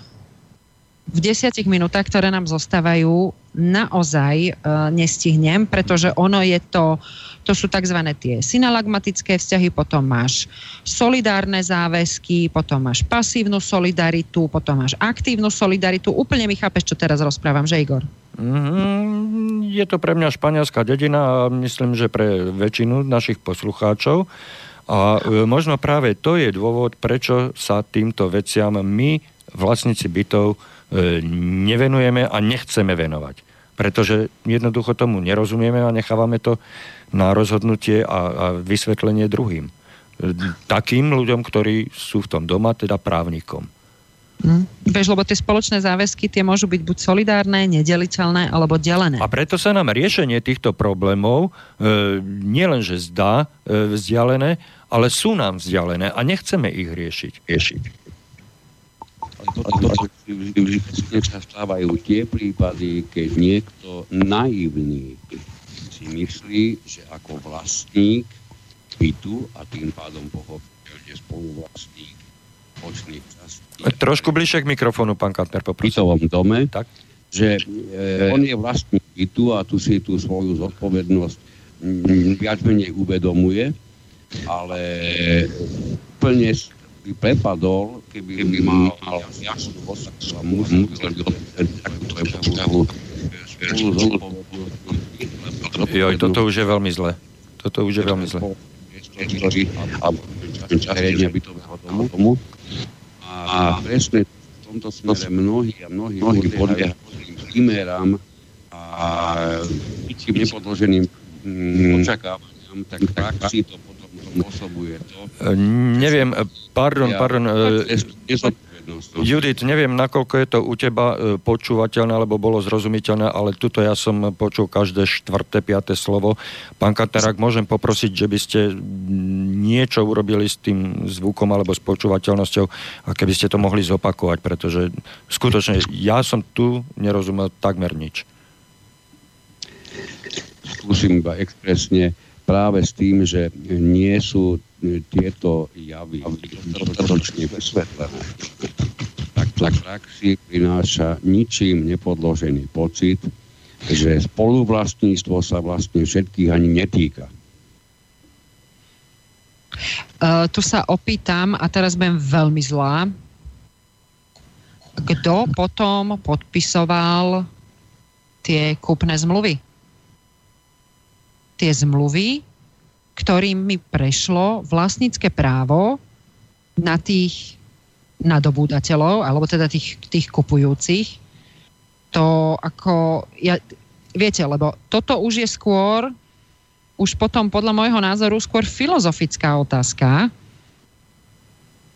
v desiatich minútach, ktoré nám zostávajú, naozaj uh, nestihnem, pretože ono je to, to sú tzv. tie synalagmatické vzťahy, potom máš solidárne záväzky, potom máš pasívnu solidaritu, potom máš aktívnu solidaritu. Úplne mi chápeš, čo teraz rozprávam, že Igor? Mm, je to pre mňa španielská dedina a myslím, že pre väčšinu našich poslucháčov. A e, možno práve to je dôvod, prečo sa týmto veciam my, vlastníci bytov, E, nevenujeme a nechceme venovať. Pretože jednoducho tomu nerozumieme a nechávame to na rozhodnutie a, a vysvetlenie druhým. E, takým ľuďom, ktorí sú v tom doma, teda právnikom. Hm. Vieš, lebo tie spoločné záväzky tie môžu byť buď solidárne, nedeliteľné alebo delené. A preto sa nám riešenie týchto problémov e, nielenže zdá e, vzdialené, ale sú nám vzdialené a nechceme ich riešiť. riešiť toto vždy sa stávajú tie prípady, keď niekto naivný si myslí, že ako vlastník bytu a tým pádom pochopiteľne spoluvlastník počných častí. Trošku bližšie k mikrofónu, pán Kantner, poprosím. V bytovom dome, tak? že e, on je vlastník bytu a tu si tú svoju zodpovednosť m, viac menej uvedomuje, ale plne by prepadol, keby, keby mal jasnú osadu a musel takúto postavu Joj, toto už je veľmi zle. Toto už je veľmi zle. A presne v tomto smere mnohí a mnohí, mnohí podliehajú chimerám a ničím nepodloženým očakávaniam, tak v praxi to spôsobuje to. E, neviem, pardon, pardon. E, Judith, neviem, nakoľko je to u teba e, počúvateľné, alebo bolo zrozumiteľné, ale tuto ja som počul každé štvrté, piaté slovo. Pán Katerák, môžem poprosiť, že by ste niečo urobili s tým zvukom alebo s počúvateľnosťou a keby ste to mohli zopakovať, pretože skutočne ja som tu nerozumel takmer nič. Skúsim iba expresne práve s tým, že nie sú e, tieto javy dostatočne vysvetlené, tak v praxi prináša ničím nepodložený pocit, že spoluvlastníctvo sa vlastne všetkých ani netýka. Uh, tu sa opýtam, a teraz budem veľmi zlá, kto potom podpisoval tie kúpne zmluvy? Tie zmluvy, ktorými prešlo vlastnícke právo na tých nadobúdateľov, alebo teda tých, tých kupujúcich. To ako, ja, viete, lebo toto už je skôr, už potom podľa môjho názoru skôr filozofická otázka,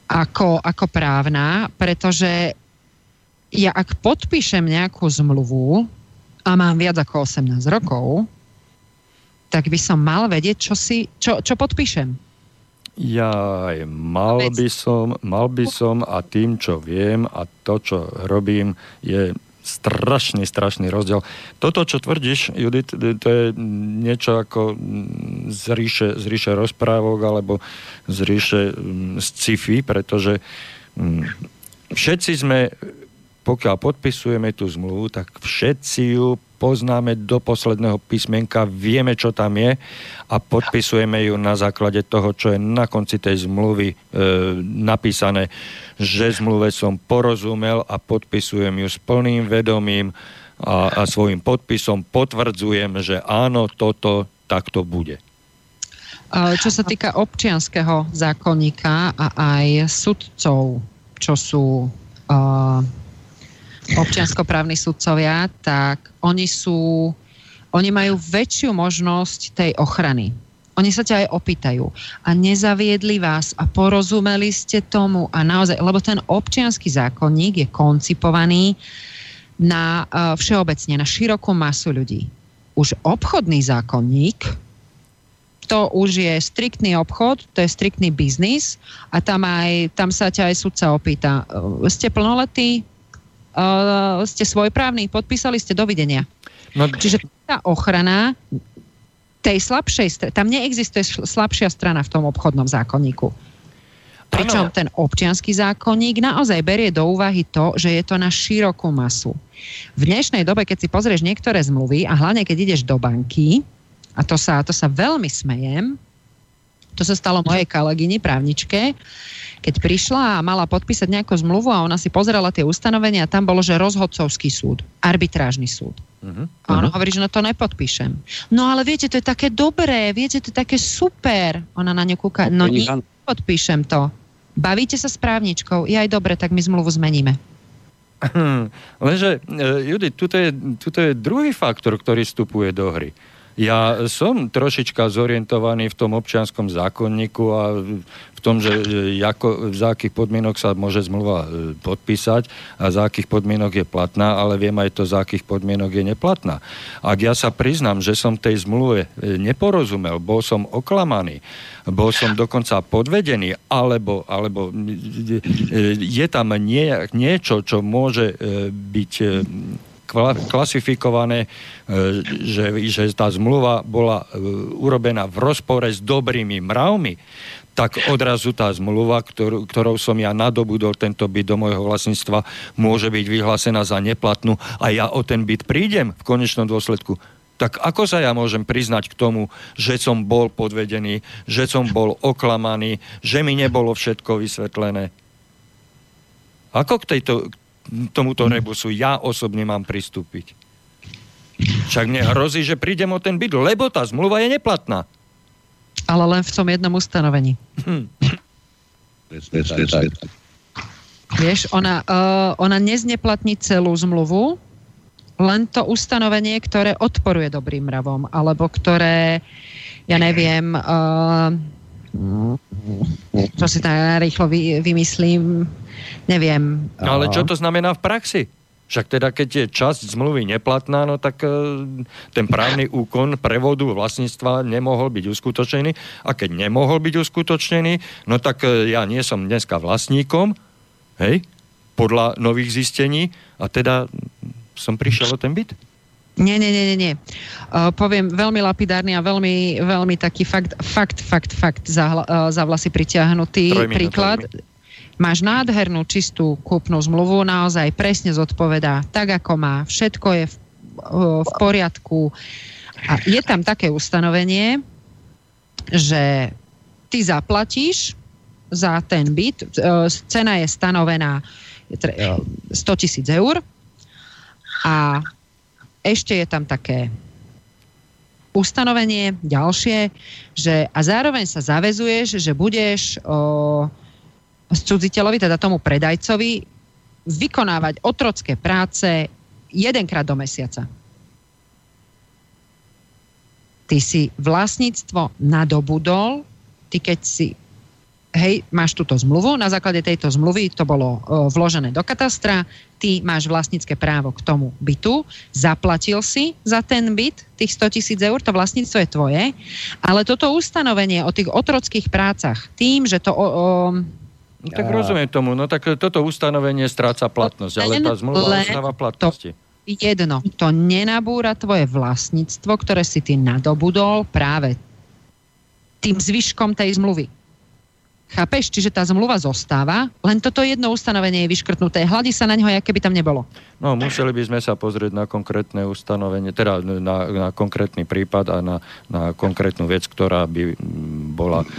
ako, ako právna, pretože ja ak podpíšem nejakú zmluvu a mám viac ako 18 rokov, tak by som mal vedieť, čo, si, čo, čo podpíšem. Ja mal by som, mal by som a tým, čo viem a to, čo robím, je strašný, strašný rozdiel. Toto, čo tvrdíš, Judith, to je niečo ako z ríše, z ríše rozprávok alebo z ríše z sci-fi, pretože všetci sme, pokiaľ podpisujeme tú zmluvu, tak všetci ju poznáme do posledného písmenka, vieme, čo tam je a podpisujeme ju na základe toho, čo je na konci tej zmluvy e, napísané, že zmluve som porozumel a podpisujem ju s plným vedomím a, a svojim podpisom potvrdzujem, že áno, toto takto bude. Čo sa týka občianského zákonníka a aj sudcov, čo sú uh, občianskoprávni sudcovia, tak oni sú, oni majú väčšiu možnosť tej ochrany. Oni sa ťa aj opýtajú. A nezaviedli vás a porozumeli ste tomu a naozaj, lebo ten občianský zákonník je koncipovaný na uh, všeobecne, na širokú masu ľudí. Už obchodný zákonník, to už je striktný obchod, to je striktný biznis a tam, aj, tam sa ťa aj sudca opýta, ste plnoletí? Uh, ste svojprávni, podpísali ste dovidenia. No, Čiže tá ochrana tej slabšej strany, tam neexistuje slabšia strana v tom obchodnom zákonníku. Pričom ten občianský zákonník naozaj berie do úvahy to, že je to na širokú masu. V dnešnej dobe, keď si pozrieš niektoré zmluvy a hlavne keď ideš do banky, a to sa, to sa veľmi smejem, to sa stalo mojej kolegyni, právničke, keď prišla a mala podpísať nejakú zmluvu a ona si pozerala tie ustanovenia a tam bolo, že rozhodcovský súd, arbitrážny súd. Uh-huh. A ona uh-huh. hovorí, že no to nepodpíšem. No ale viete, to je také dobré, viete, to je také super. Ona na ňu kúka, no nepodpíšem to. Bavíte sa s právničkou, je aj dobre, tak my zmluvu zmeníme. Lenže, e, Judith, tuto je, tuto je druhý faktor, ktorý vstupuje do hry. Ja som trošička zorientovaný v tom občianskom zákonníku a v tom, že ako, za akých podmienok sa môže zmluva e, podpísať a za akých podmienok je platná, ale viem aj to, za akých podmienok je neplatná. Ak ja sa priznám, že som tej zmluve e, neporozumel, bol som oklamaný, bol som dokonca podvedený, alebo, alebo e, je tam nie, niečo, čo môže byť klasifikované, e, že, že tá zmluva bola e, urobená v rozpore s dobrými mravmi, tak odrazu tá zmluva, ktorú, ktorou som ja nadobudol tento byt do môjho vlastníctva, môže byť vyhlásená za neplatnú a ja o ten byt prídem v konečnom dôsledku. Tak ako sa ja môžem priznať k tomu, že som bol podvedený, že som bol oklamaný, že mi nebolo všetko vysvetlené? Ako k tejto, tomuto rebusu ja osobne mám pristúpiť. Však mne hrozí, že prídem o ten byt, lebo tá zmluva je neplatná. Ale len v tom jednom ustanovení. Hm. Vieš, ona, uh, ona nezneplatní celú zmluvu, len to ustanovenie, ktoré odporuje dobrým mravom, alebo ktoré, ja neviem, uh, čo si tak rýchlo vy, vymyslím, neviem. No, ale čo to znamená v praxi? Však teda, keď je časť zmluvy neplatná, no tak e, ten právny úkon prevodu vlastníctva nemohol byť uskutočnený. A keď nemohol byť uskutočnený, no tak e, ja nie som dneska vlastníkom, hej, podľa nových zistení, a teda som prišiel o ten byt. Nie, nie, nie, nie, nie. Uh, poviem veľmi lapidárny a veľmi, veľmi taký fakt, fakt, fakt, fakt za, uh, za vlasy pritiahnutý príklad. Máš nádhernú čistú kúpnu zmluvu, naozaj presne zodpovedá tak, ako má. Všetko je v, v poriadku. A je tam také ustanovenie, že ty zaplatíš za ten byt, uh, cena je stanovená 100 tisíc eur a ešte je tam také ustanovenie ďalšie, že a zároveň sa zavezuješ, že budeš o, cudziteľovi, teda tomu predajcovi, vykonávať otrocké práce jedenkrát do mesiaca. Ty si vlastníctvo nadobudol, ty keď si hej, máš túto zmluvu, na základe tejto zmluvy to bolo uh, vložené do katastra, ty máš vlastnícke právo k tomu bytu, zaplatil si za ten byt tých 100 tisíc eur, to vlastníctvo je tvoje, ale toto ustanovenie o tých otrockých prácach, tým, že to... O, o, No, tak rozumiem tomu, no tak toto ustanovenie stráca platnosť, ale tá zmluva ostáva platnosti. To jedno, to nenabúra tvoje vlastníctvo, ktoré si ty nadobudol práve tým zvyškom tej zmluvy. Chápeš? Čiže tá zmluva zostáva, len toto jedno ustanovenie je vyškrtnuté. Hladí sa na ňo, aké by tam nebolo. No, museli by sme sa pozrieť na konkrétne ustanovenie, teda na, na konkrétny prípad a na, na konkrétnu vec, ktorá by bola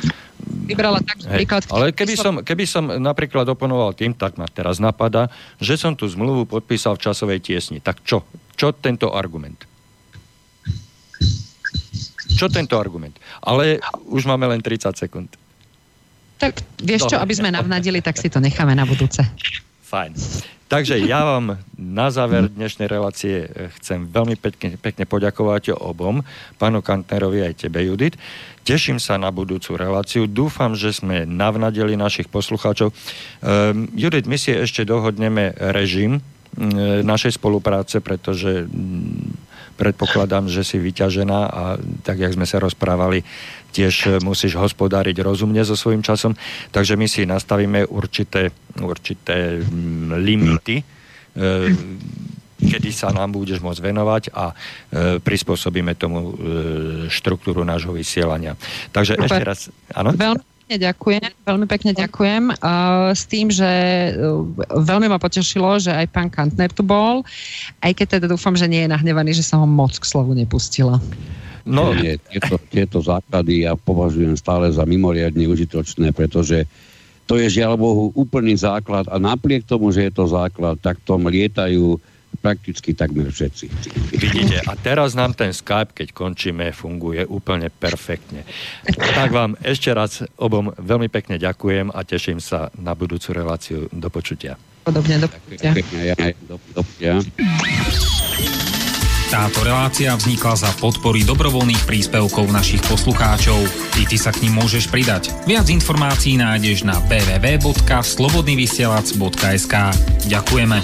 vybrala tak príklad. Ale keby som, keby som napríklad oponoval tým, tak ma teraz napadá, že som tú zmluvu podpísal v časovej tiesni. Tak čo? Čo tento argument? Čo tento argument? Ale už máme len 30 sekúnd. Tak vieš čo, aby sme navnadili, tak si to necháme na budúce. Fajn. Takže ja vám na záver dnešnej relácie chcem veľmi pekne, pekne poďakovať obom, pánu Kantnerovi aj tebe, Judit. Teším sa na budúcu reláciu. Dúfam, že sme navnadili našich poslucháčov. Um, Judit, my si ešte dohodneme režim um, našej spolupráce, pretože predpokladám, že si vyťažená a tak, jak sme sa rozprávali, tiež e, musíš hospodáriť rozumne so svojím časom, takže my si nastavíme určité, určité limity, kedy sa nám budeš môcť venovať a e, prispôsobíme tomu e, štruktúru nášho vysielania. Takže Super. ešte raz, áno? Veľmi pekne ďakujem, veľmi pekne ďakujem uh, s tým, že uh, veľmi ma potešilo, že aj pán Kantner tu bol, aj keď teda dúfam, že nie je nahnevaný, že som ho moc k slovu nepustila. No, nie, tieto, tieto základy ja považujem stále za mimoriadne užitočné, pretože to je žiaľ Bohu úplný základ a napriek tomu, že je to základ, tak tom lietajú prakticky takmer všetci. Vidíte, a teraz nám ten Skype, keď končíme, funguje úplne perfektne. Tak vám ešte raz obom veľmi pekne ďakujem a teším sa na budúcu reláciu. Do počutia. Podobne, do počutia. Táto relácia vznikla za podpory dobrovoľných príspevkov našich poslucháčov. I ty sa k ním môžeš pridať. Viac informácií nájdeš na www.slobodnyvysielac.sk Ďakujeme.